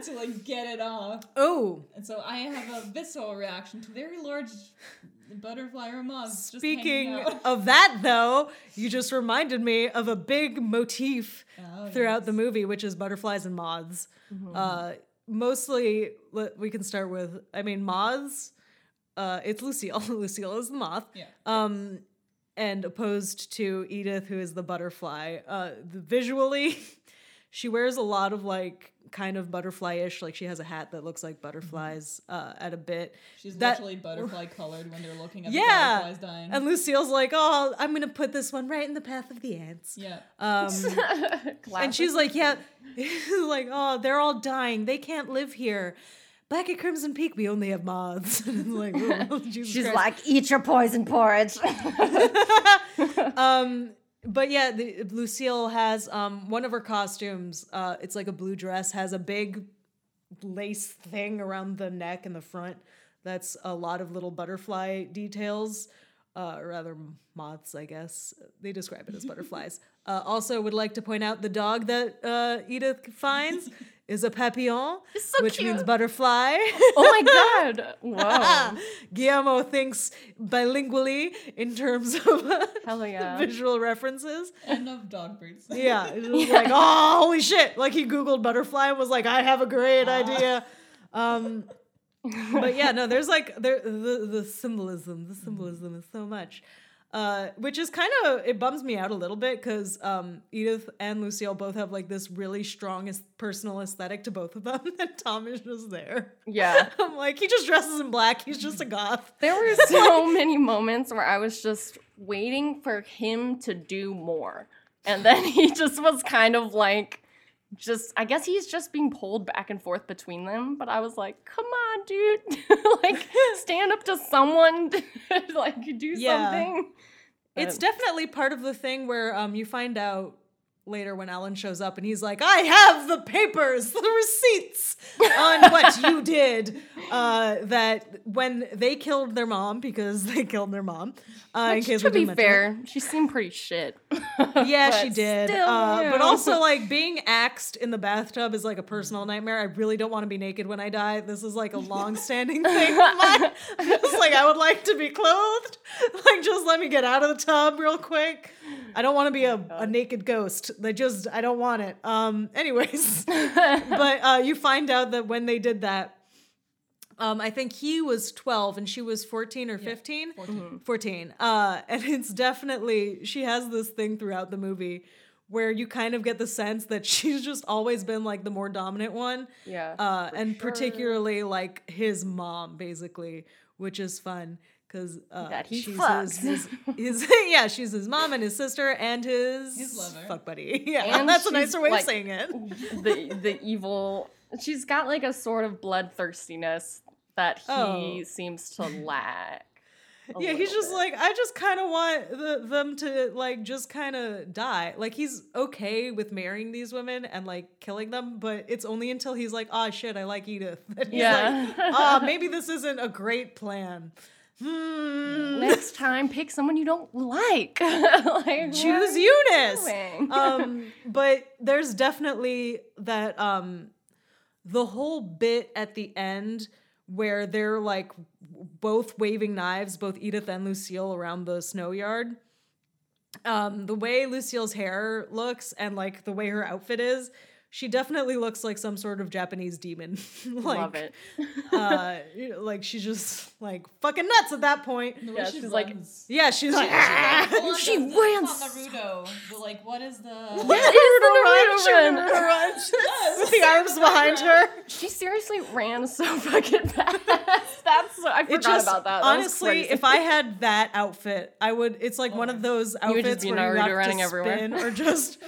to like get it off. oh, And so I have a visceral reaction to very large butterfly or moths. Speaking of that, though, you just reminded me of a big motif Oh, throughout yes. the movie, which is butterflies and moths. Mm-hmm. Uh, mostly, we can start with, I mean, moths. Uh, it's Lucille. Lucille is the moth. Yeah. Um, and opposed to Edith, who is the butterfly. Uh, the, visually, she wears a lot of like kind of butterfly-ish. Like she has a hat that looks like butterflies uh, at a bit. She's that- literally butterfly colored when they're looking at Yeah. the butterflies dying. And Lucille's like, "Oh, I'm gonna put this one right in the path of the ants." yeah. Um, and she's like, "Yeah," like, "Oh, they're all dying. They can't live here." Back at Crimson Peak, we only have moths. like, "Oh, She's Christ." like, eat your poison porridge. um, but yeah, the, Lucille has um one of her costumes. Uh, it's like a blue dress, has a big lace thing around the neck and the front. That's a lot of little butterfly details, uh, or rather moths, I guess. They describe it as butterflies. Uh, also, would like to point out the dog that uh, Edith finds is a papillon, so which means butterfly. oh my god! Whoa! Guillermo thinks bilingually in terms of uh, Hell yeah! visual references. And of dog breeds. Yeah, it was like, oh, holy shit! Like he googled butterfly and was like, I have a great idea. Um, but yeah, no, there's like there the the symbolism. The symbolism is so much. Uh, which is kind of it bums me out a little bit because um, Edith and Lucille both have like this really strong personal aesthetic to both of them, and Tom is just there. Yeah. I'm like, he just dresses in black. He's just a goth. There were so many moments where I was just waiting for him to do more. And then he just was kind of like, just, I guess he's just being pulled back and forth between them. But I was like, come on, dude. like, stand up to someone. like, do Yeah. something. It's Um, definitely part of the thing where um you find out later when Alan shows up and he's like, I have the papers, the receipts on what you did. Uh, that when they killed their mom, because they killed their mom, uh, in case to we be mention it. fair, she seemed pretty shit. Yeah, she did. still, uh, but also, like, being axed in the bathtub is like a personal nightmare. I really don't want to be naked when I die. This is like a long standing thing of mine. I'm just like, I would like to be clothed. Like, just let me get out of the tub real quick. I don't want to be a, a naked ghost. They just, I don't want it. Um, anyways, but uh, you find out that when they did that, um, I think he was 12 and she was 14 or 15. 14. 14. Uh, and it's definitely, she has this thing throughout the movie where you kind of get the sense that she's just always been like the more dominant one. Yeah. Uh, and sure. particularly like his mom, basically, which is fun. Because uh, That he she's fucks. his, his, his yeah, she's his mom and his sister and his His lover. fuck buddy. Yeah, And that's a nicer way like, of saying it. the the evil. She's got like a sort of bloodthirstiness that he Oh. seems to lack. a Yeah, he's just bit. like I just kind of want the, them to like just kind of die. Like he's okay with marrying these women and like killing them, but it's only until he's like, "Oh shit, I like Edith." That he's Yeah. like, "Oh, maybe this isn't a great plan." Hmm. next time pick someone you don't like. like Choose Eunice. um, but there's definitely that um, the whole bit at the end where they're like both waving knives, both Edith and Lucille around the snow yard. Um, the way Lucille's hair looks and like the way her outfit is, she definitely looks like some sort of Japanese demon. like, Love it. Uh, like she's just like fucking nuts at that point. Yeah, she she's like- Yeah, she's like, Well, She the- the- ran it's not Naruto. The, like, what is the? What is the Naruto run, run? Naruto run. Yes, with the arms behind her. She seriously ran so fucking fast. That's I forgot just about that. That honestly, if I had that outfit, I would. It's like one of those outfits be where you Naruto have running to everywhere. or just.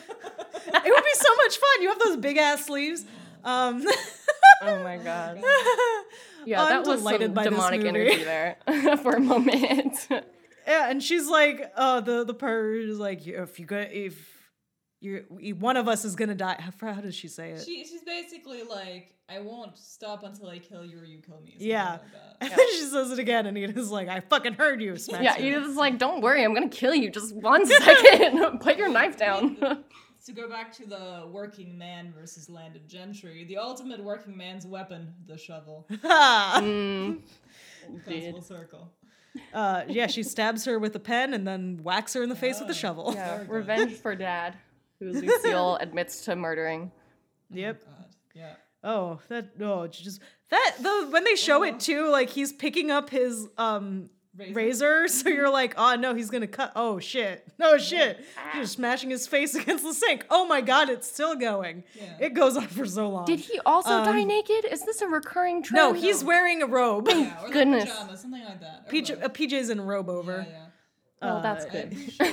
It would be so much fun. You have those big ass sleeves. Um, oh my god. Yeah, I'm that was delighted some by this demonic movie. energy there for a moment. yeah, and she's like, uh, the the part is like, if you go, if you one of us is gonna die. How, how does she say it? She, she's basically like, I won't stop until I kill you or you kill me. Yeah. Like that. and then she says it again, and Edith's like, I fucking heard you. Smacks yeah, her. Edith's like, "Don't worry, I'm gonna kill you. Just one second. Put your knife down." To go back to the working man versus landed gentry, the ultimate working man's weapon, the shovel. Mm, full circle. uh, yeah, she stabs her with a pen and then whacks her in the face with a Oh. shovel. Yeah, revenge for dad, who Lucille admits to murdering. Yep. God, yeah. Oh, that oh, just that the when they show Uh-huh. it too, like he's picking up his um Razor. razor, so you're like, oh no, he's gonna cut. Oh shit, no shit, Ah. he's just smashing his face against the sink. Oh my god, it's still going. Yeah. It goes on for so long. Did he also die Um, naked? Is this a recurring trend? No, he's wearing a robe. Yeah, or Goodness. Like pajamas, something like that. PJ, a PJ's in a robe over. Yeah, Oh, that's uh, yeah. I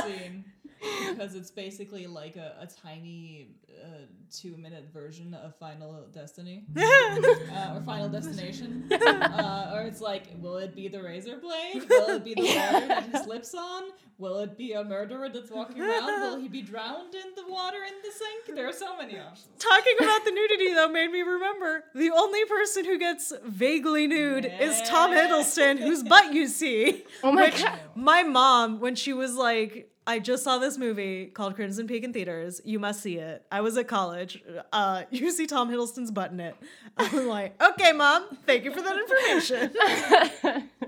good. appreciate that scene because it's basically like a, a tiny uh, two-minute version of Final Destiny uh, or Final Destination, uh, or it's like, will it be the razor blade? Will it be the water that he slips on? Will it be a murderer that's walking around? Will he be drowned in the water in the sink? There are so many options. Talking about the nudity though made me remember the only person who gets vaguely nude is Tom Hiddleston, whose butt you see. Oh my which God. my mom, when she was like, I just saw this movie called Crimson Peak in theaters. You must see it. I was at college. Uh, you see Tom Hiddleston's butt in it. I'm like, okay, mom, thank you for that information.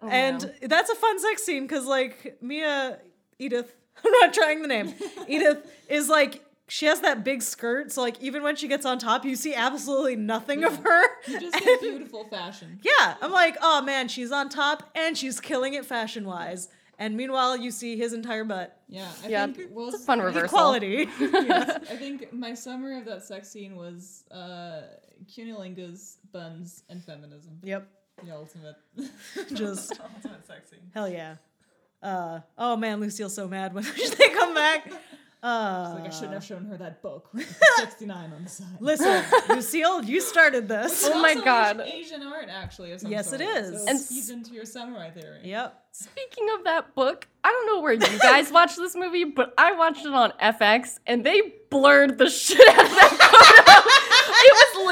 Oh, and man. that's a fun sex scene because like Mia Edith, I'm not trying the name. Edith is like she has that big skirt, so like even when she gets on top, you see absolutely nothing of her. You just get beautiful fashion. Yeah, I'm like, oh man, she's on top and she's killing it fashion wise. And meanwhile, you see his entire butt. Yeah, I Yeah, think was it's a fun reversal. Equality. yes, I think my summary of that sex scene was uh, Cunnilingus, buns, and feminism. yep. The ultimate, Just ultimate sex scene. hell yeah. Uh, oh man, Lucille's so mad when they come back. Uh, Like I shouldn't have shown her that book. 69 on the side. listen, Lucille, you started this. Oh my God. Asian art, actually. Of some Yes, it sort, is. So And it feeds into your samurai theory. Yep. Speaking of that book, I don't know where you guys watched this movie, but I watched it on FX and they blurred the shit out of that photo.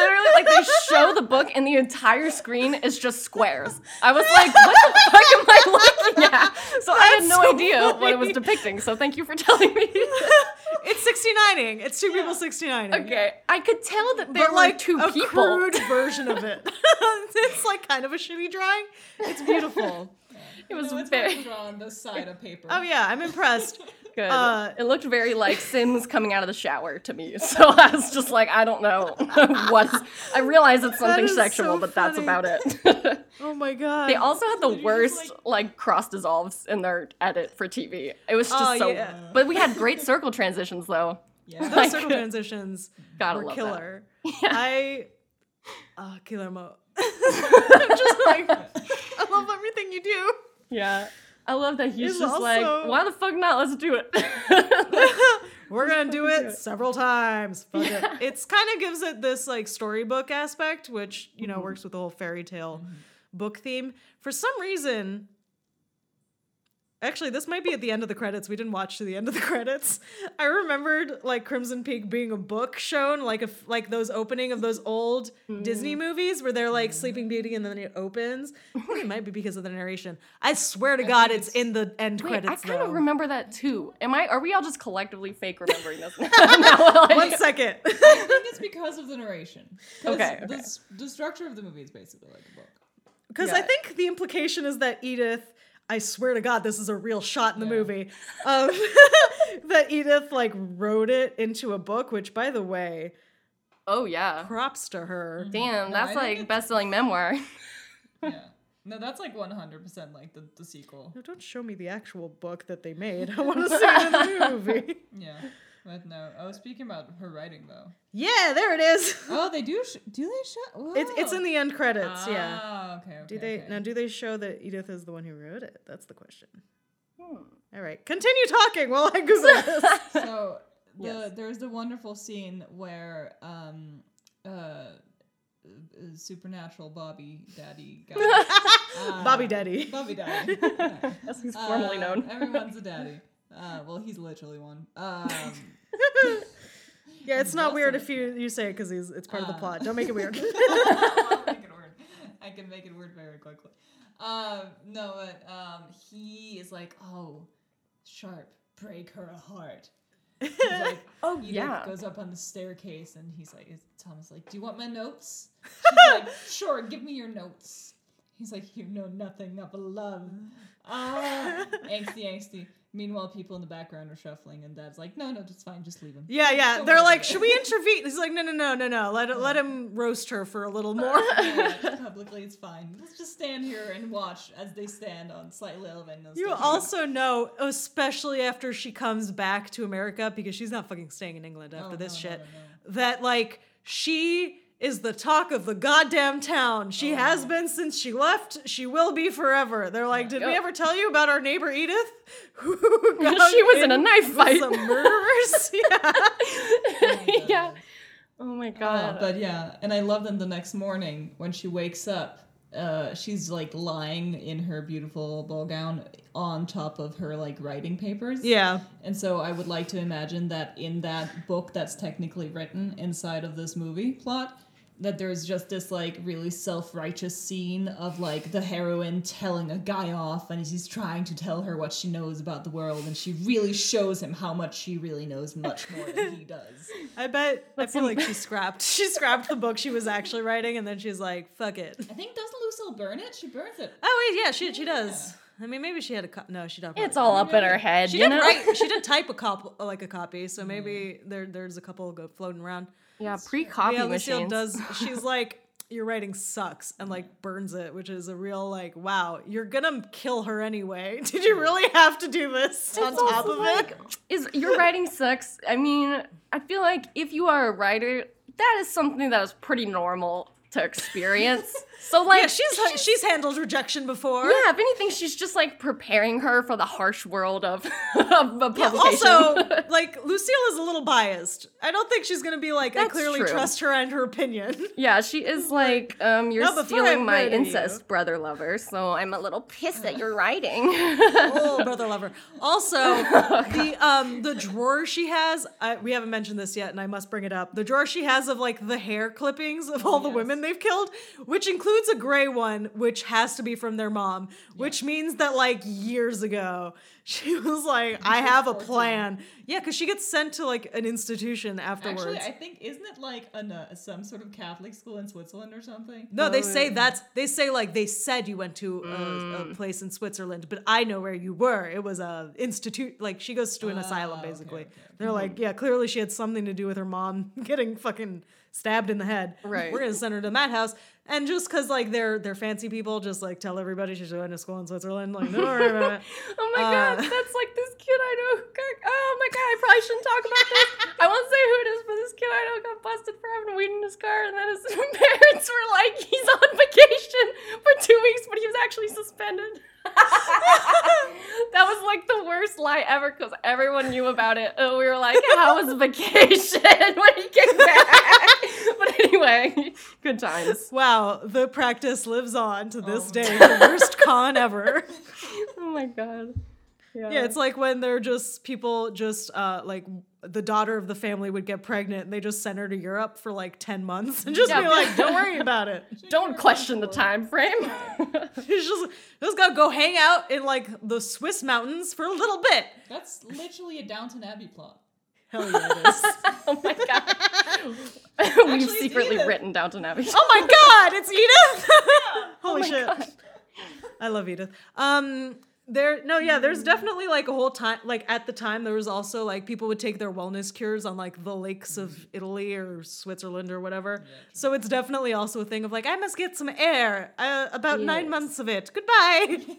It was literally like they show the book and the entire screen is just squares. I was like, what the fuck am I looking at? So I had no so idea what it was depicting. So thank you for telling me. It's 69ing. It's two people 69ing. okay, I could tell that there But were like two a people. crude version of it. it's like kind of a shitty drawing. It's beautiful. It was No, it's very very drawn on the side of paper. Oh yeah, I'm impressed. Good. Uh, it looked very like Sims coming out of the shower to me. So I was just like, I don't know what. I realize it's something sexual, so but that's about it. Oh my god. they also had the Did you just, worst like- like cross dissolves in their edit for TV. It was just Oh, so. yeah. But we had great circle transitions though. Yeah. Those circle transitions Gotta were love killer. that. I uh Guillermo. I'm just like I love everything you do. Yeah. I love that he's Is just like, why the fuck not? Let's do it. We're gonna do it several times. Fuck it. It's kind of gives it this like storybook aspect, which you know mm-hmm. works with the whole fairy tale mm-hmm. book theme. For some reason, actually, this might be at the end of the credits. We didn't watch to the end of the credits. I remembered like Crimson Peak being a book shown, like a f- like those opening of those old Disney mm. movies where they're like Sleeping Beauty and then it opens. It might be because of the narration. I swear to God, it's, it's- in the end Wait, credits. I kind of remember that too. Am I? Are we all just collectively fake remembering this? now, like- One second. I think it's because of the narration. Okay, The, okay. s- the structure of the movie is basically like a book. Because I Yeah. think the implication is that Edith, I swear to God, this is a real shot in the Yeah. movie, um, that Edith like wrote it into a book. Which, by the way, oh yeah. props to her. Damn, No, that's think like best-selling memoir. Yeah. No, that's like 100% like the, the sequel. No, don't show me the actual book that they made. I want to see it in the movie. Yeah. But no, I was speaking about her writing though. Yeah, there it is. Oh, they do. Sh- do they show? It's it's in the end credits. yeah. Ah, okay, okay. Do they okay. now? Do they show that Edith is the one who wrote it? That's the question. Hmm. All right, continue talking while I Google this. So the Yes. there's the wonderful scene where um uh, uh supernatural Bobby Daddy guy. uh, Bobby Daddy. Bobby Daddy. As he's formally Uh, known. Everyone's a daddy. Uh, well, he's literally one. Um, Yeah, it's not weird if you you say it because he's it's part of the Uh, plot. Don't make it weird. I'll make it word. I can make it word very quickly. Um, no, but um, he is like, oh, Sharpe, break her heart. He's like, Oh Edith yeah. goes up on the staircase and he's like, is Thomas like, do you want my notes? She's like, sure, give me your notes. He's like, you know nothing of love. Ah, angsty, angsty. Meanwhile, people in the background are shuffling, and Dad's like, no, no, it's fine, just leave him. Yeah, yeah. Don't They're like, should we intervene? He's like, no, no, no, no, no. Let let him roast her for a little more. Yeah, publicly, it's fine. Let's just stand here and watch as they stand on slightly elevated. You also know, especially after she comes back to America, because she's not fucking staying in England after Oh, this no, no, shit, no, that like she is the talk of the goddamn town. She Oh, has been since she left. She will be forever. They're like, did we ever tell you about our neighbor Edith? Who got She was in a knife fight. Some murderers. yeah. yeah. Oh my god. Uh, but yeah, and I love them the next morning when she wakes up. Uh, she's like lying in her beautiful ball gown on top of her like writing papers. Yeah. And so I would like to imagine that in that book that's technically written inside of this movie plot, that there's just this like really self-righteous scene of like the heroine telling a guy off and he's trying to tell her what she knows about the world and she really shows him how much she really knows much more than he does. I bet. I feel like she scrapped. She scrapped the book she was actually writing, and then she's like, "Fuck it." I think doesn't Lucille burn it? She burns it. Oh wait, yeah, she she does. I mean, maybe she had a co- no. She don't. it's all up in her head, She you did know? write. She did type a cop like a copy, so maybe mm. there there's a couple go floating around. Yeah, pre-copy yeah, Lucille machines. does. She's like, your writing sucks, and like burns it, which is a real like, wow, you're gonna kill her anyway. Did you really have to do this on top also of like, it? Is your writing sucks? I mean, I feel like if you are a writer, that is something that is pretty normal to experience. So like, Yeah, she's she's handled rejection before. yeah. If anything, she's just like preparing her for the harsh world of of a Yeah, publication. also, like Lucille is a little biased. I don't think she's gonna be like, I clearly true. trust her and her opinion. yeah, she is like, um, you're No, stealing my murder you. incest brother lover, so I'm a little pissed that you're writing. oh, brother lover. Also, the um the drawer she has, I, we haven't mentioned this yet, and I must bring it up. The drawer she has of like the hair clippings of all the yes. women they've killed, which includes a gray one, which has to be from their mom, which means that like years ago she was like, I have a 14. plan. Yeah, because she gets sent to like an institution afterwards. Actually, I think isn't it like an, uh, some sort of Catholic school in Switzerland or something? No, they Oh, say yeah. that's they say like they said you went to a, a place in Switzerland, but I know where you were. It was a institute. Like she goes to an Ah, asylum, basically. okay, okay. They're like, yeah, clearly she had something to do with her mom getting fucking stabbed in the head. Right. We're gonna send her to the madhouse. And just cause like they're they're fancy people, just like tell everybody she's going to school in Switzerland. Like, don't worry about it. Oh my Uh, god, that's like this kid I know. Oh my god, I probably shouldn't talk about this. I won't say who it is, but this kid I know got busted for having weed in his car, and then his parents were like, he's on vacation for two weeks, but he was actually suspended. that was like the worst lie ever because everyone knew about it. And we were like, how was vacation when he came back? but anyway, good times. Wow, the practice lives on to this Oh. day. The worst con ever. Oh my god. Yeah, it's like when they're just people just uh like the daughter of the family would get pregnant and they just send her to Europe for like 10 months and just Yeah. be like, don't worry about it. Don't question the time frame. She's just just gotta go hang out in like the Swiss mountains for a little bit. That's literally a Downton Abbey plot. Hell yeah, it is. oh my god. We've it's secretly Edith. written Downton Abbey. oh my god, it's Edith! Holy my shit. God. I love Edith. Um there no yeah there's definitely like a whole time like at the time there was also like people would take their wellness cures on like the lakes of Italy or Switzerland or whatever. So it's definitely also a thing of like I must get some air uh, about nine months of it. Goodbye.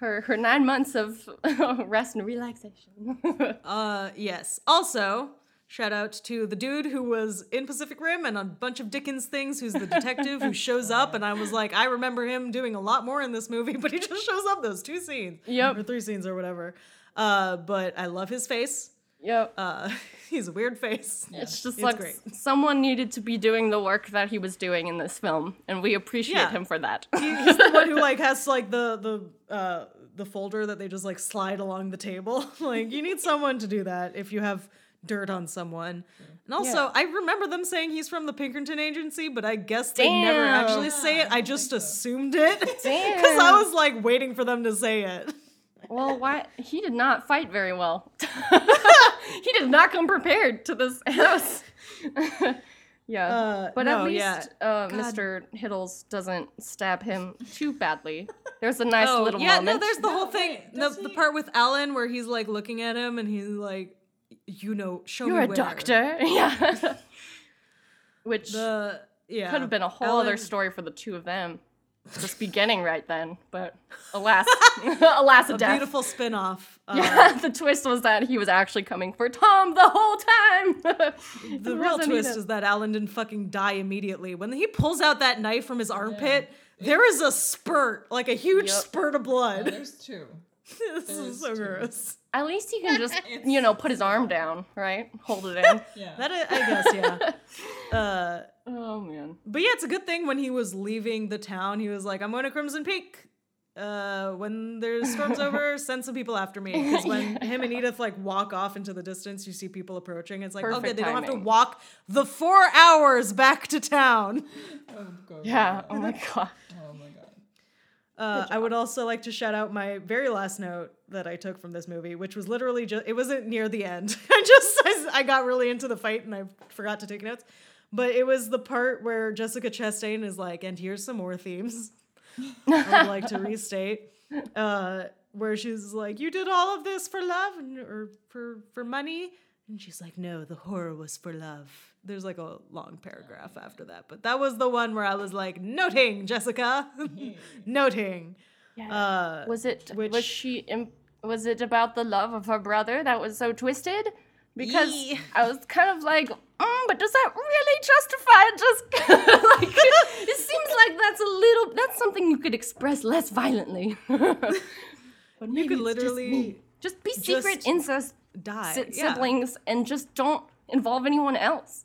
Her her nine months of rest and relaxation. uh yes. Also shout out to the dude who was in Pacific Rim and a bunch of Dickens things who's the detective who shows up and I was like I remember him doing a lot more in this movie but he just shows up those two scenes Yep. or three scenes or whatever uh but I love his face yep. Uh, he's a weird face. it's just it's like great. someone needed to be doing the work that he was doing in this film, and we appreciate Yeah. him for that. He- he's the one who like has like the the uh, the folder that they just like slide along the table. like you need someone to do that if you have dirt on someone. And also, Yeah. I remember them saying he's from the Pinkerton Agency, but I guess they never actually say it. I just assumed it because I was like waiting for them to say it. well, why he did not fight very well. he did not come prepared to this house. yeah, Uh, but no, at least yeah. uh, Mr. Hiddles doesn't stab him too badly. There's a nice Oh, little yeah, moment. no, there's the No, whole thing. wait, The, does the part with Alan where he's like looking at him and he's like, you know, show You're me a where." doctor. Yeah. Which The yeah could have been a whole other story for the two of them. Just beginning right then, but alas, alas, a, a death. beautiful spin-off. Uh, Yeah, the twist was that he was actually coming for Tom the whole time. The real twist is that Alan didn't fucking die immediately. When he pulls out that knife from his armpit, there is a spurt, like a huge Yep. spurt of Yeah, blood. there's two. this there is is so two. gross. At least he can just, you know, put his arm down, right? Hold it in. Yeah. That I, I guess, yeah. Uh, oh man. but yeah, it's a good thing when he was leaving the town, he was like, "I'm going to Crimson Peak." Uh, when the storm's over, send some people after me. Because when him and Edith like walk off into the distance, you see people approaching. It's like, okay, Perfect they don't have to walk the four hours back to town. Oh, God. Yeah. Oh my god. Oh my god. Uh, I would also like to shout out my very last note that I took from this movie, which was literally just, it wasn't near the end. I just, I, I got really into the fight and I forgot to take notes. But it was the part where Jessica Chastain is like, and here's some more themes I would like to restate. Uh, where she's like, you did all of this for love and, or for, for money? And she's like, no, the horror was for love. There's like a long paragraph after that. But that was the one where I was like, noting, Jessica. noting. Yeah. Uh, was it? which- was she? Im- was it about the love of her brother that was so twisted? Because Yee. I was kind of like, mm, but does that really justify it? Just like it seems like that's a little. That's something you could express less violently. but maybe you could it's just literally just be secret just incest die. si- yeah. siblings and just don't involve anyone else.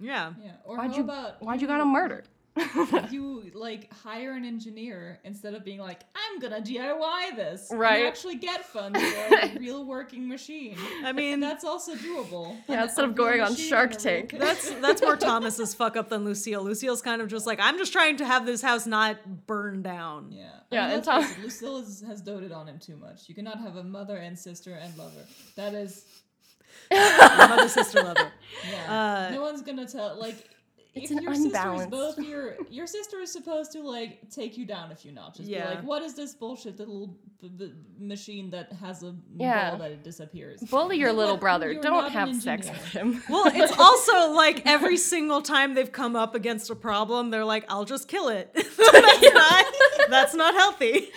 Yeah. Yeah. Or Why'd how you? about Why'd you gotta murder? you like hire an engineer instead of being like, I'm gonna DIY this. and Right. actually get funds for a real working machine. I mean, That's also doable. Yeah, And instead of going on Shark and a real Tank. that's that's more Thomas's fuck up than Lucille. Lucille's kind of just like, I'm just trying to have this house not burn down. Yeah. Yeah, I mean, and let's Tom- Lucille is, has doted on him too much. You cannot have a mother and sister and lover. That is, Mother sister lover. yeah. Uh, no one's gonna tell. Like, it's if an your sister is unbalanced. both your your sister is supposed to like take you down a few notches. Yeah. Be like, what is this bullshit The little b- b- machine that has a Yeah. ball that it disappears? Bully your little what- brother. Don't have sex with him. Well, it's also like every single time they've come up against a problem, they're like, "I'll just kill it." that's, not, that's not healthy.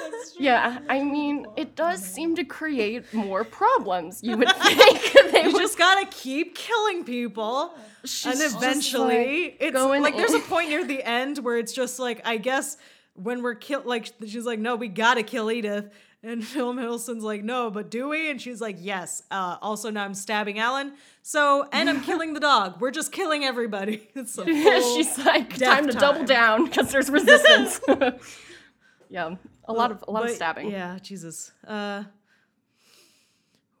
That's true. Yeah, I mean, it does seem to create more problems. You would think they You would just gotta keep killing people, She's and eventually, like, it's like there's a point near the end where it's just like, I guess when we're killed, like she's like, "No, we gotta kill Edith." And Phil Middleton's like, no, but do we? And she's like, yes. Uh, also, now I'm stabbing Alan. So, and I'm killing the dog. We're just killing everybody. It's a full She's like, time to double down because there's resistance. yeah, a lot of a lot of stabbing. Yeah, Jesus. Uh,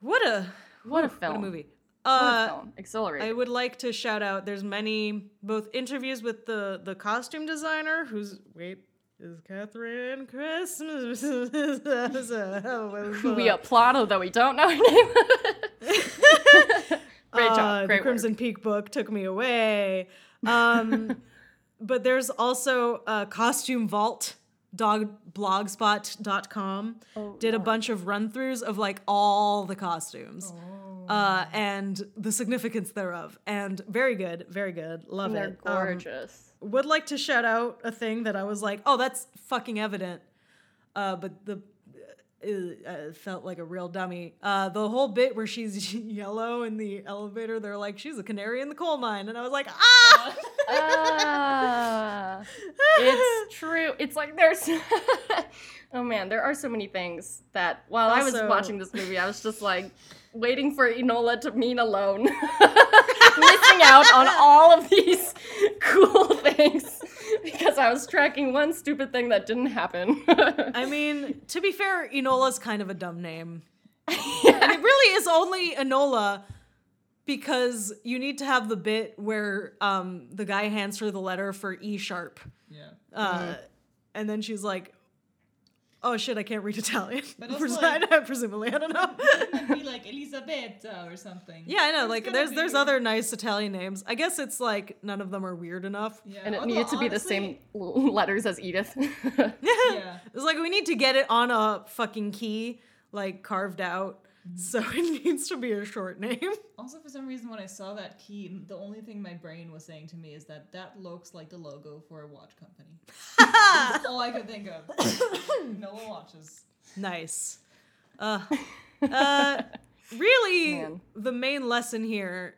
what a What a what film! a movie. What a Uh! Accelerate. I would like to shout out. There's many both interviews with the the costume designer, who's wait is Catherine Christmas. we applaud, although we don't know her name. Great job. Uh, Great the Crimson Peak book took me away. Um, but there's also uh, Costume Vault. Dog blogspot.com Oh, did a bunch of run throughs of like all the costumes uh, and the significance thereof. And very good, very good. Love they're it. Um, gorgeous. would like to shout out a thing that I was like, oh, that's fucking evident. Uh, but the uh, uh, felt like a real dummy. Uh, the whole bit where she's yellow in the elevator, they're like, she's a canary in the coal mine, and I was like, ah. Ah, it's true. It's like there's. oh man, there are so many things that while I was watching this movie, I was just like waiting for Enola to mean alone, missing out on all of these cool things because I was tracking one stupid thing that didn't happen. I mean, to be fair, Enola's kind of a dumb name, and it really is only Enola because you need to have the bit where um, the guy hands her the letter for E Sharpe. Yeah. Uh, and then she's like, "Oh shit, I can't read Italian." But also, Pres- like- presumably, I don't know. It'd be like Elisabetta or something. yeah, I know. There's Like, gotta there's be- there's other nice Italian names. I guess it's like none of them are weird enough. Yeah. and it although needed to be the same letters as Edith. Yeah. It's like we need to get it on a fucking key, like carved out. Mm-hmm. So it needs to be a short name. Also, for some reason, when I saw that key, the only thing my brain was saying to me is that that looks like the logo for a watch company. That's all I could think of. Noah watches. nice. Uh, uh, really, Man. the main lesson here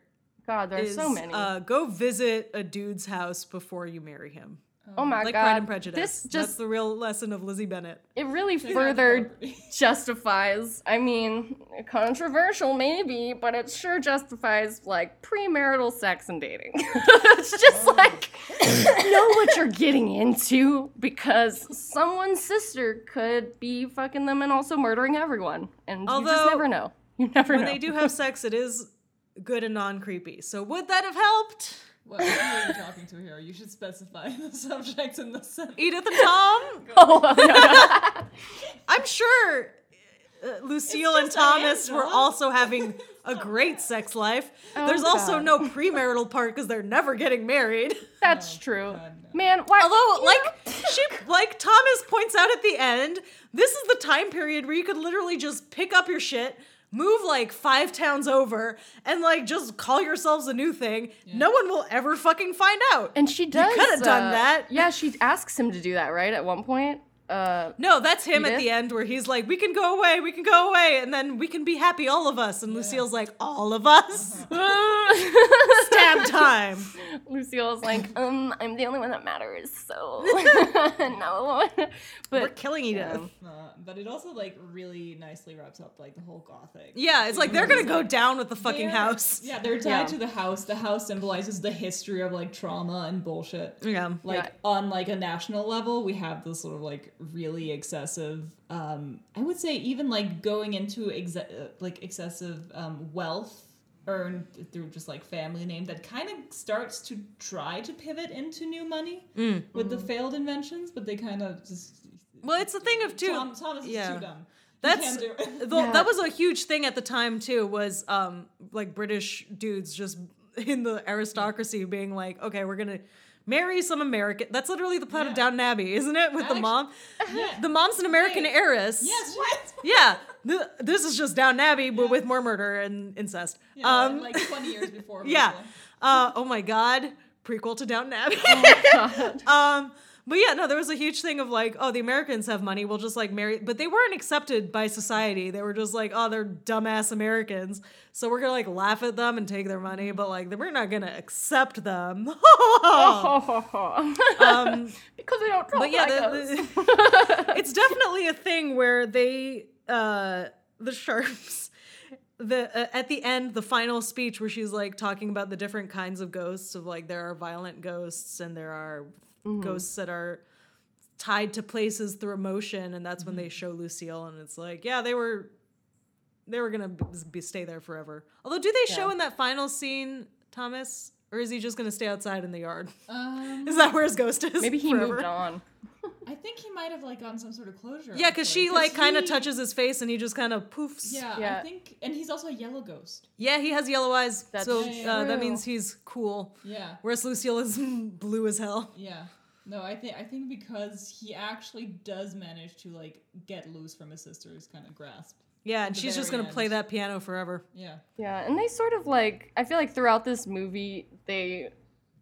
God, there's is so many. Uh, go visit a dude's house before you marry him. Oh. oh my Like god, Like Pride and Prejudice. this That's just the real lesson of Lizzie Bennet. it really Check out further justifies i mean controversial maybe but it sure justifies like premarital sex and dating it's just Oh. like know what you're getting into because someone's sister could be fucking them and also murdering everyone and Although, you just never know you never When know they do have sex, it is good and non creepy. So would that have helped? What who are you talking to here? You should specify the subject in the sentence. Edith and Tom? oh, no, no. I'm sure uh, Lucille and Thomas Diane, were also having a great sex life. Oh, There's also God. no premarital part because they're never getting married. that's Oh, true God, no. man why Although, you like she, like Thomas points out at the end, this is the time period where you could literally just pick up your shit, move like five towns over, and like just call yourselves a new thing. No one will ever fucking find out. and she does coulda done uh, that. yeah she asks him to do that right at one point uh No, that's him at the end where he's like, "We can go away, we can go away, and then we can be happy, all of us." And Lucille's like, "All of us." Stab time. Lucille's like, um, I'm the only one that matters, so no. but We're killing Edith. yeah. Yeah. Uh, but it also like really nicely wraps up like the whole gothic. Yeah it's like they're gonna go down with the fucking They're- house. Yeah, they're tied Yeah. to the house. The house symbolizes the history of like trauma and bullshit. Yeah. Like Yeah. on like a national level, we have this sort of like really excessive. Um, I would say even like going into exe- uh, like excessive um, wealth earned through just like family name that kind of starts to try to pivot into new money Mm. with the failed inventions, but they kind of just. Well, it's the thing of too. Tom, Thomas yeah. is too dumb. That's can't do it. the, Yeah. that was a huge thing at the time too. Was um like British dudes just in the aristocracy being like, okay, we're gonna marry some American. That's literally the plot of Downton Abbey, isn't it? With the Actu- mom, Yeah. the mom's an American Wait. heiress. Yes, what? Yeah, th- this is just Downton Abbey, but with more murder and incest. Yeah, um, like 20 years before. yeah. Uh, oh my god, prequel to Downton Abbey. God. um, but yeah, no, there was a huge thing of like, oh, the Americans have money, we'll just like marry. But they weren't accepted by society. They were just like, oh, they're dumbass Americans, so we're gonna like laugh at them and take their money, but like we're not gonna accept them. um, because they don't but yeah, like the- the- it's definitely a thing where they, uh, the Sharpes, the uh, at the end, the final speech where she's like talking about the different kinds of ghosts of like there are violent ghosts and there are ghosts that are tied to places through emotion, and that's when they show Lucille, and it's like, yeah, they were. They were gonna b- be, stay there forever. Although, do they show in that final scene, Thomas, or is he just gonna stay outside in the yard? Um, Is that where his ghost is? Maybe he forever? moved on. I think he might have like gotten some sort of closure. Yeah, because actually, she like kind of he- touches his face and he just kind of poofs. Yeah, Yeah. I think, and he's also a yellow ghost. Yeah, he has yellow eyes, That's so Yeah, uh, that means he's cool. Yeah, Whereas Lucille is blue as hell. yeah. No, I think I think because he actually does manage to like get loose from his sister's kind of grasp. Yeah, and she's just gonna play that piano forever. Yeah. Yeah, and they sort of like I feel like throughout this movie they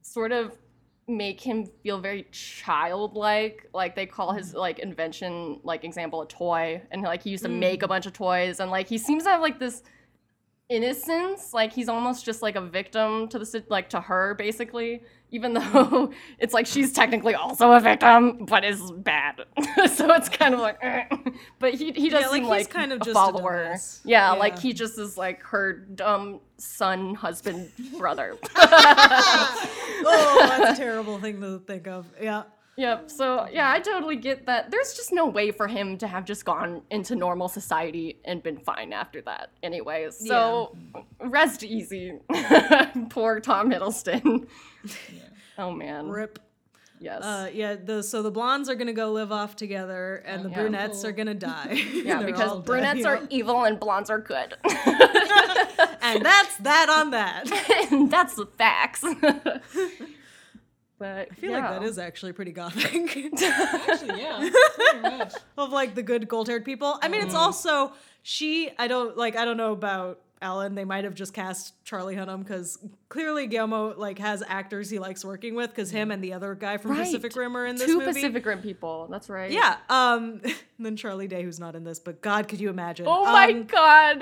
sort of make him feel very childlike. Like they call his like invention like example a toy and like he used to mm. make a bunch of toys and like he seems to have like this innocence like he's almost just like a victim to the like to her basically even though it's like she's technically also a victim but is bad so it's kind of like eh. but he he does Yeah, like, like kind of a just a follower yeah, Yeah. like he just is like her dumb son husband brother Oh, that's a terrible thing to think of. Yeah. Yep. So yeah, I totally get that. There's just no way for him to have just gone into normal society and been fine after that. Anyways, so rest easy. Poor Tom Hiddleston. Oh man. Rip. Yes. Uh, yeah. The so the blondes are gonna go live off together, and the Yeah. brunettes are gonna die. yeah, because all dead, brunettes yeah. are evil and blondes are good. and that's that on that. that's the facts. But I feel like that is actually pretty gothic. Actually, yeah. Pretty much. of like the good gold-haired people. I mean, it's also she. I don't like. I don't know about Alan. They might have just cast Charlie Hunnam because clearly Guillermo like has actors he likes working with because him and the other guy from Right. Pacific Rim are in this two movie. Pacific Rim people. That's right. Yeah. Um. and then Charlie Day, who's not in this, but God, could you imagine? Oh my Um, god.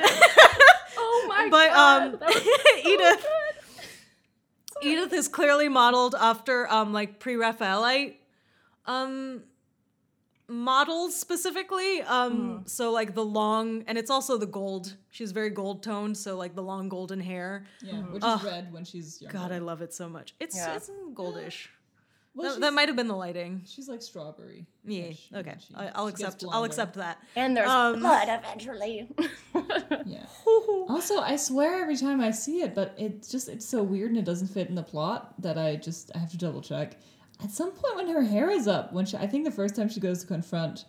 oh my But god. But um, That was so Edith. good. Edith is clearly modeled after um like pre-Raphaelite um models specifically. Um so like the long and it's also the gold. She's very gold toned, so like the long golden hair. Yeah, which Ugh. is red when she's younger. God, I love it so much. It's Yeah. it's goldish. Well, that, that might have been the lighting. she's like strawberry. Yeah. Okay. she- I, I'll she gets accept. I'll accept that. And there's Um, blood eventually. Yeah. Also, I swear every time I see it, but it's just it's so weird and it doesn't fit in the plot that I just I have to double check. At some point when her hair is up, when she I think the first time she goes to confront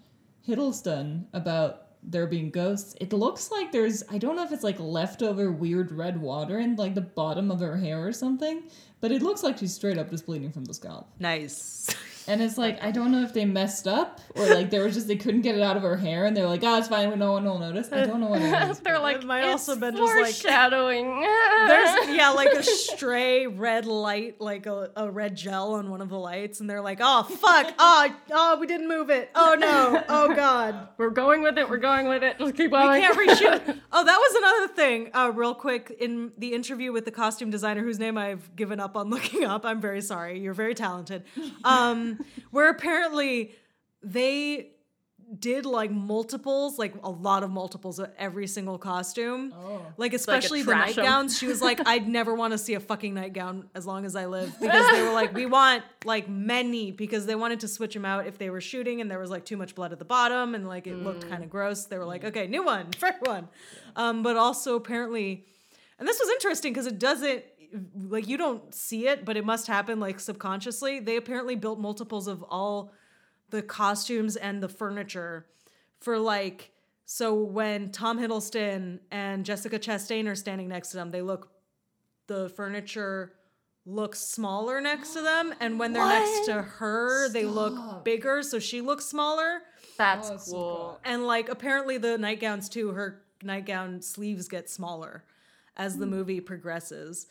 Hiddleston about there being ghosts, it looks like there's I don't know if it's like leftover weird red water in like the bottom of her hair or something, but it looks like she's straight up just bleeding from the scalp. Nice. And it's like I don't know if they messed up or like they were just they couldn't get it out of her hair and they're like, oh, it's fine, no one will notice. I don't know what it is. They're like, It might it's also been just like- foreshadowing. There's yeah, like a stray red light, like a, a red gel on one of the lights, and they're like, "Oh fuck! Oh, oh, we didn't move it. Oh no! Oh god, we're going with it. We're going with it. Just keep going. we can't reshoot." Oh, that was another thing. Uh, real quick, in the interview with the costume designer, whose name I've given up on looking up. I'm very sorry. You're very talented. Um, where apparently they did like multiples, like a lot of multiples of every single costume. Oh. Like like especially the nightgowns. She was like, I'd never want to see a fucking nightgown as long as I live because they were like, we want like many because they wanted to switch them out if they were shooting and there was like too much blood at the bottom and like it looked kind of gross. They were like, okay, new one, fresh one. Um, but also apparently, and this was interesting because it doesn't like you don't see it, but it must happen like subconsciously. They apparently built multiples of all the costumes and the furniture for like so when Tom Hiddleston and Jessica Chastain are standing next to them, they look the furniture looks smaller next to them, and when they're next to her, they look bigger, so she looks smaller. That's Oh, so cool. And like apparently the nightgowns too, her nightgown sleeves get smaller as the movie progresses.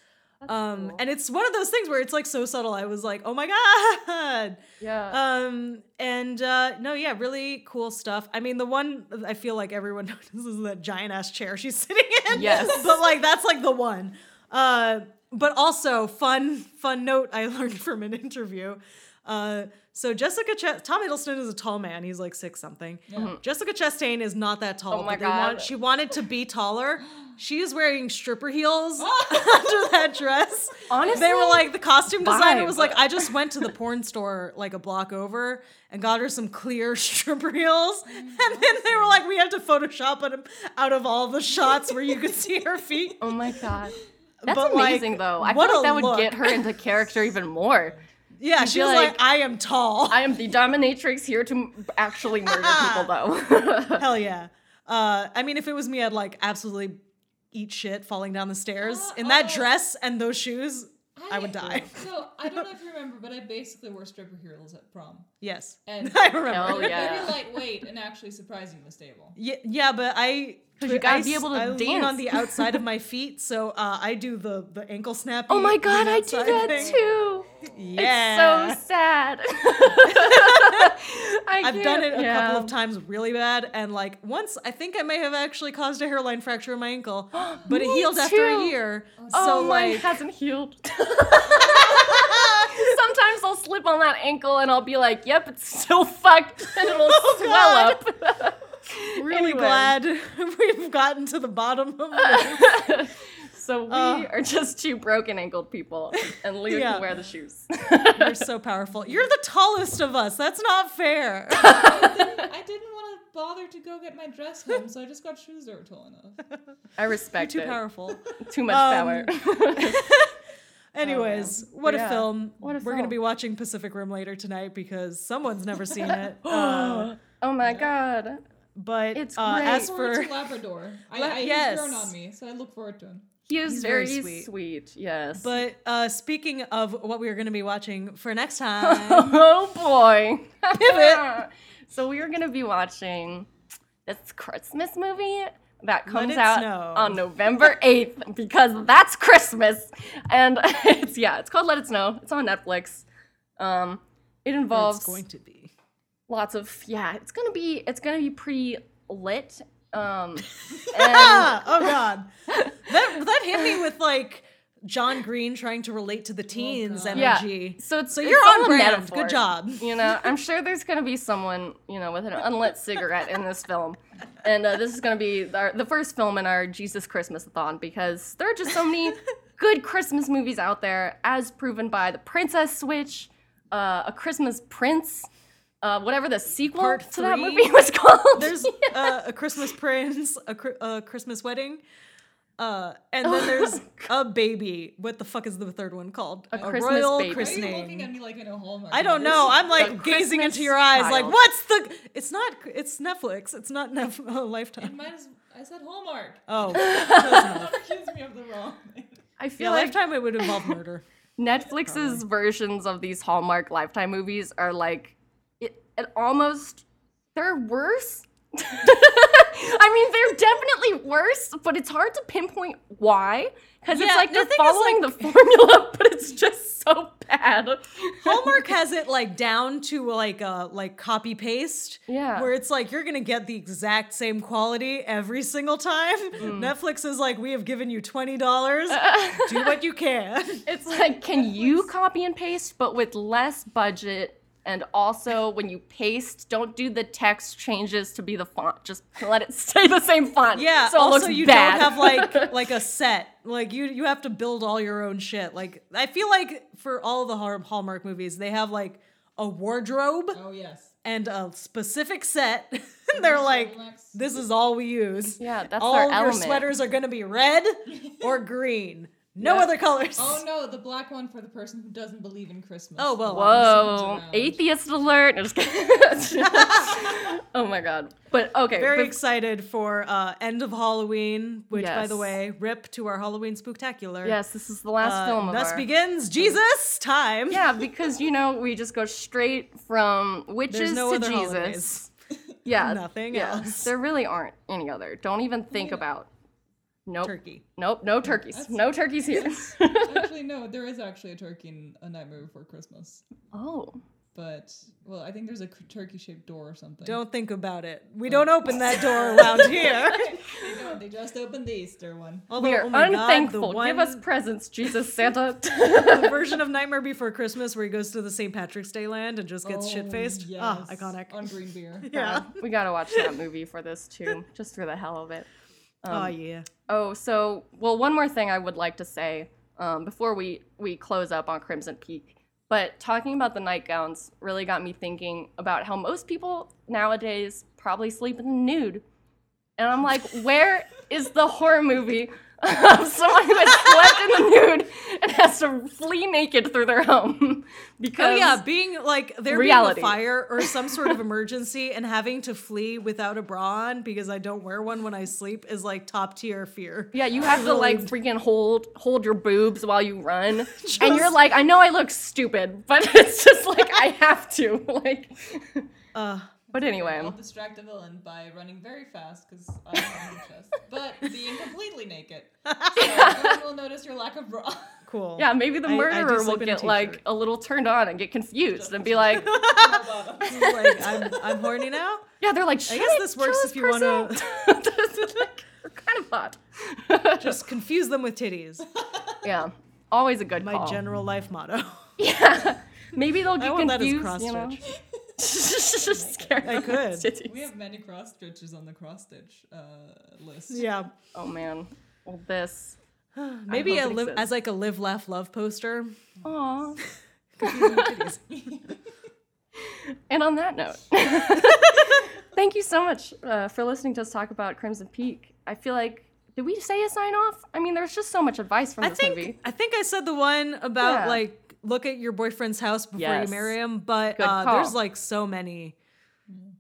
Um cool. and it's one of those things where it's like so subtle. I was like, "Oh my god." Yeah. Um and uh no, yeah, really cool stuff. I mean, the one I feel like everyone notices is that giant ass chair she's sitting in. Yes. but like that's like the one. Uh but also fun fun note I learned from an interview. Uh so Jessica Ch- Tom Hiddleston is a tall man. He's like six something. Mm-hmm. Jessica Chastain is not that tall. Oh my but they want- God. she wanted to be taller. She is wearing stripper heels under that dress. Honestly, They were like the costume designer was like, I just went to the porn store like a block over and got her some clear stripper heels, oh and then they were like, we had to Photoshop them out of all the shots where you could see her feet. oh my god. That's But, like, amazing though. I feel like that would look. get her into character even more. Yeah, she feel was like, like- I am tall. I am the dominatrix here to actually murder people though. Hell yeah. Uh, I mean, if it was me, I'd like absolutely eat shit falling down the stairs Uh, in that oh. dress and those shoes. I would die. So I don't know if you remember, but I basically wore stripper heels at prom. Yes, And I remember. Hell yeah. very lightweight and actually surprisingly stable. Yeah, yeah, but I 'Cause you gotta I be able to I lean on the outside of my feet, so uh, I do the the ankle snap. oh my god, I do that too. Yeah, It's so sad. I I've done it a yeah. couple of times really bad, and like once I think I may have actually caused a hairline fracture in my ankle, but it Me healed after a year. Oh, so mine like, hasn't healed. Sometimes I'll slip on that ankle and I'll be like, "Yep, it's still fucked," and it'll swell up. really Anyway. glad we've gotten to the bottom of this. so we Uh. are just two broken ankled people, and Leah Yeah. can wear the shoes. You're so powerful. You're the tallest of us. That's not fair. I didn't want to bother to go get my dress home, so I just got shoes that were tall enough. I respect you. Too it. powerful. Too much Um, power. Anyways, what a Yeah. film. What a We're going to be watching Pacific Rim later tonight because someone's never seen it. Uh, oh my god. but It's uh, great. as I look forward for Labrador. I, La- I, yes. He's grown on me, so I look forward to him. He is He's very very, sweet. sweet. Yes. but uh, speaking of what we are going to be watching for next time, oh boy. Pivot. so we are gonna be watching this Christmas movie that comes out Snow. on November 8th because that's Christmas. And it's yeah, it's called Let It Snow. It's on Netflix. Um it involves it's going to be. lots of yeah, it's gonna be it's gonna be pretty lit. Um and oh god, that that hit me with like John Green trying to relate to the teens God. yeah. energy. So it's So it's you're on brand. metaphor. Good job. You know, I'm sure there's gonna be someone, you know, with an unlit cigarette in this film, and uh, this is gonna be our, the first film in our Jesus Christmas-a-thon because there are just so many good Christmas movies out there, as proven by The Princess Switch, uh, A Christmas Prince, uh, whatever the sequel Part to that movie was called. There's uh, a Christmas Prince, a, a Christmas Wedding, uh, and then there's a baby. What the fuck is the third one called? A Christmas royal baby. Why are you looking at me like I know Hallmark? I don't know. I'm like The gazing Christmas into your eyes, like, what's the? It's not. It's Netflix. It's not Nef- oh, Lifetime. Might as, I said Hallmark. Oh, close enough. Accuse me of the wrong thing. I feel yeah, like Lifetime. It would involve murder. Netflix's versions of these Hallmark Lifetime movies are like it, it almost they're worse. I mean, they're definitely worse, but it's hard to pinpoint why because Yeah, it's like the they're following like- the formula, but it's just so bad. Hallmark has it like down to like a like copy paste. Yeah. Where it's like you're gonna get the exact same quality every single time. Mm. Netflix is like, we have given you twenty dollars. Do what you can. It's like, can you copy and paste, but with less budget? And also, when you paste, don't do the text changes to be the font. Just let it stay the same font. Yeah. so it also, looks you bad. don't have like like a set. Like you you have to build all your own shit. Like I feel like for all the Hallmark movies, they have like a wardrobe Oh yes. and a specific set. and they're like, this is all we use. Yeah, that's all our your element. sweaters are gonna be red or green. No Yeah. other colors. Oh no, the black one for the person who doesn't believe in Christmas. Oh, well, Whoa, atheist alert! No, just oh my god. But okay, Very but- excited for uh, end of Halloween, which, by the way, rip to our Halloween spooktacular. yes, this is the last Uh, film of thus our- begins Jesus time. Yeah, because you know we just go straight from witches no to other Jesus. holidays. Yeah, Nothing yeah. else. There really aren't any other. Don't even think Yeah. about. Nope. Turkey. Nope. No turkeys. That's- No turkeys here. Actually, no, there is actually a turkey in A Nightmare Before Christmas. oh. But, well, I think there's a turkey shaped door or something. Don't think about it. We don't open that door around here. They don't, they just opened the Easter one. Although, We are oh my God, unthankful. one, Give us presents, Jesus Santa. the version of Nightmare Before Christmas where he goes to the St. Patrick's Day land and just gets Oh, shit faced. Ah, yes, iconic. On green beer. yeah. we gotta watch that movie for this too, just for the hell of it. Oh yeah. Oh, so well, one more thing I would like to say um, before we we close up on Crimson Peak. But talking about the nightgowns really got me thinking about how most people nowadays probably sleep in the nude, and I'm like, where is the horror movie of someone who has slept in the nude and has to flee naked through their home? because Oh yeah, being like there Reality. being a fire or some sort of emergency and having to flee without a bra on because I don't wear one when I sleep is like top tier fear. Yeah, you have to like freaking hold hold your boobs while you run, and you're like, I know I look stupid, but it's just like I have to, like. Uh, But anyway, I'll distract a villain by running very fast because I have no chest, but being completely naked. So no will notice your lack of bra. cool. yeah, maybe the I- I do murderer will sleep in a get like t-shirt. a little turned on and get confused and be like, No bottom. like I'm I'm horny now. yeah, they're like, I guess this works if you wanna- person?" like, They're kind of hot. Just confuse them with titties. yeah, always a good My call. general life motto. yeah, maybe they'll get I want that as confused. cross you know, stitch. Just scared I could. titties. We have many cross stitches on the cross stitch uh, list. Yeah. Oh man, well this. Maybe a it live, as like a live laugh love poster. Aw. Confusing titties. And on that note, thank you so much uh, for listening to us talk about Crimson Peak. I feel like, did we say a sign off? I mean, there's just so much advice from I this think movie. I think I said the one about Yeah. like look at your boyfriend's house before Yes. you marry him, but uh, there's like so many.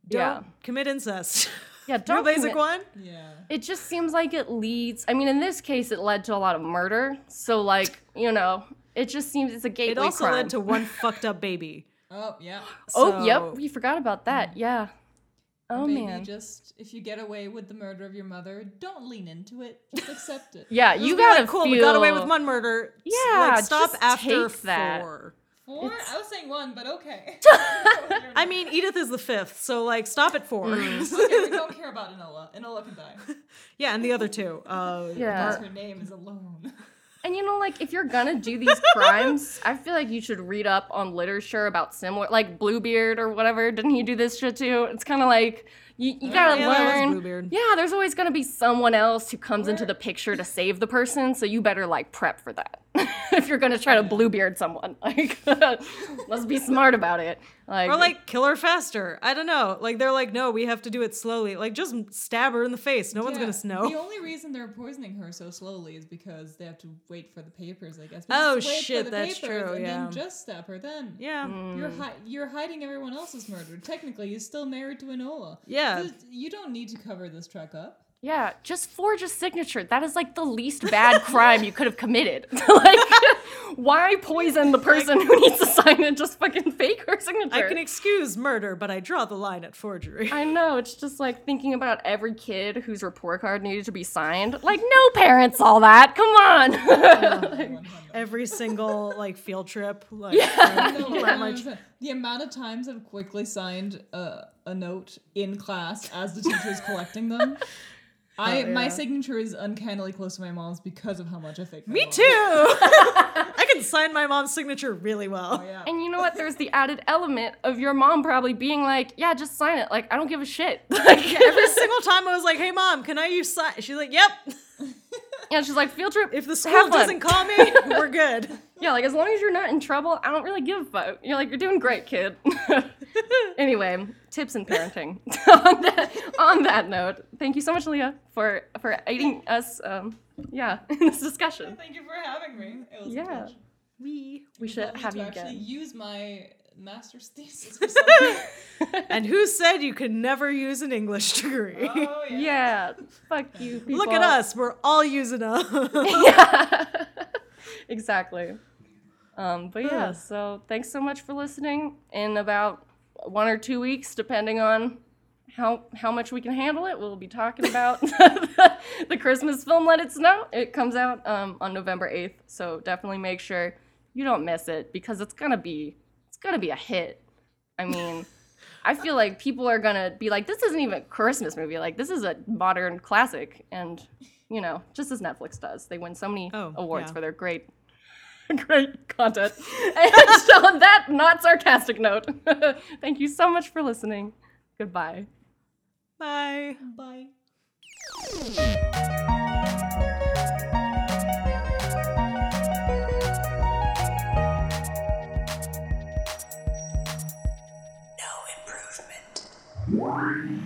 Don't Yeah. commit incest. Yeah, don't basic commit- one. Yeah. It just seems like it leads. I mean, in this case, it led to a lot of murder. So, like, you know, it just seems it's a gateway It also crime. led to one fucked up baby. Oh yeah. oh, yep, we forgot about that. Yeah. Oh Maybe man. just if you get away with the murder of your mother, don't lean into it. Just accept it. Yeah, Just you gotta like, cool. feel. We got away with one murder. Yeah, like, stop just after take that. four. Four? I was saying one, but okay. I mean, Edith is the fifth, so like, stop at four. Mm. okay, we don't care about Enola. Enola can die. yeah, and the other two. Uh, Yeah. Because her name is alone. And you know, like if you're gonna do these crimes, I feel like you should read up on literature about similar, like Bluebeard or whatever. Didn't he do this shit too? It's kind of like you, you gotta yeah, learn. Yeah, there's always gonna be someone else who comes into the picture to save the person, so you better like prep for that. if you're gonna try to Bluebeard someone, like let's be smart about it. Like, Or like kill her faster. I don't know. Like they're like, no, we have to do it slowly. Like just stab her in the face. No one's gonna know. The only reason they're poisoning her so slowly is because they have to wait for the papers, I guess. Oh, wait for shit, the that's papers true, And yeah. then just stab her then. yeah. Mm. You're hi- you're hiding everyone else's murder. Technically, you're still married to Enola. Yeah. You don't need to cover this track up. Yeah, just forge a signature. That is like the least bad crime you could have committed. like, why poison the person who needs to sign it? Just fucking fake her signature. I can excuse murder, but I draw the line at forgery. I know, it's just like thinking about every kid whose report card needed to be signed. Like, no parents saw that. Come on. Everyone. Every single like field trip. Like, No, uh, yeah, like- the amount of times I've quickly signed a, a note in class as the teacher is collecting them. I Oh, my signature is uncannily close to my mom's because of how much I fake. my Me mom. too. I can sign my mom's signature really well. Oh, yeah. and you know what? There's the added element of your mom probably being like, yeah, just sign it. Like, I don't give a shit. Like, Every single time I was like, "Hey mom, can I use sign?" She's like, "Yep." yeah, she's like, field trip. If the have school fun. doesn't call me, we're good. Yeah, like as long as you're not in trouble, I don't really give a fuck. You're like, you're doing great, kid. Anyway, tips in parenting. on, that, on that note, thank you so much, Leah, for for aiding us. Um, yeah, in this discussion. Thank you for having me. It was Yeah. a pleasure. We. We should have to you actually again. use my master's thesis for something. And who said you could never use an English degree? oh yeah. Yeah, fuck you. People. Look at us. We're all using them. yeah, exactly. Um, but yeah, Ugh. so thanks so much for listening. In about one or two weeks, depending on how how much we can handle it, we'll be talking about the Christmas film "Let It Snow." It comes out um, on November eighth, so definitely make sure you don't miss it because it's gonna be it's gonna be a hit. I mean. I feel like people are gonna be like, this isn't even a Christmas movie. Like, this is a modern classic, and you know, just as Netflix does, they win so many Oh, awards yeah. for their great, great content. and so, on that not sarcastic note, thank you so much for listening. Goodbye. Bye. Bye. No improvement.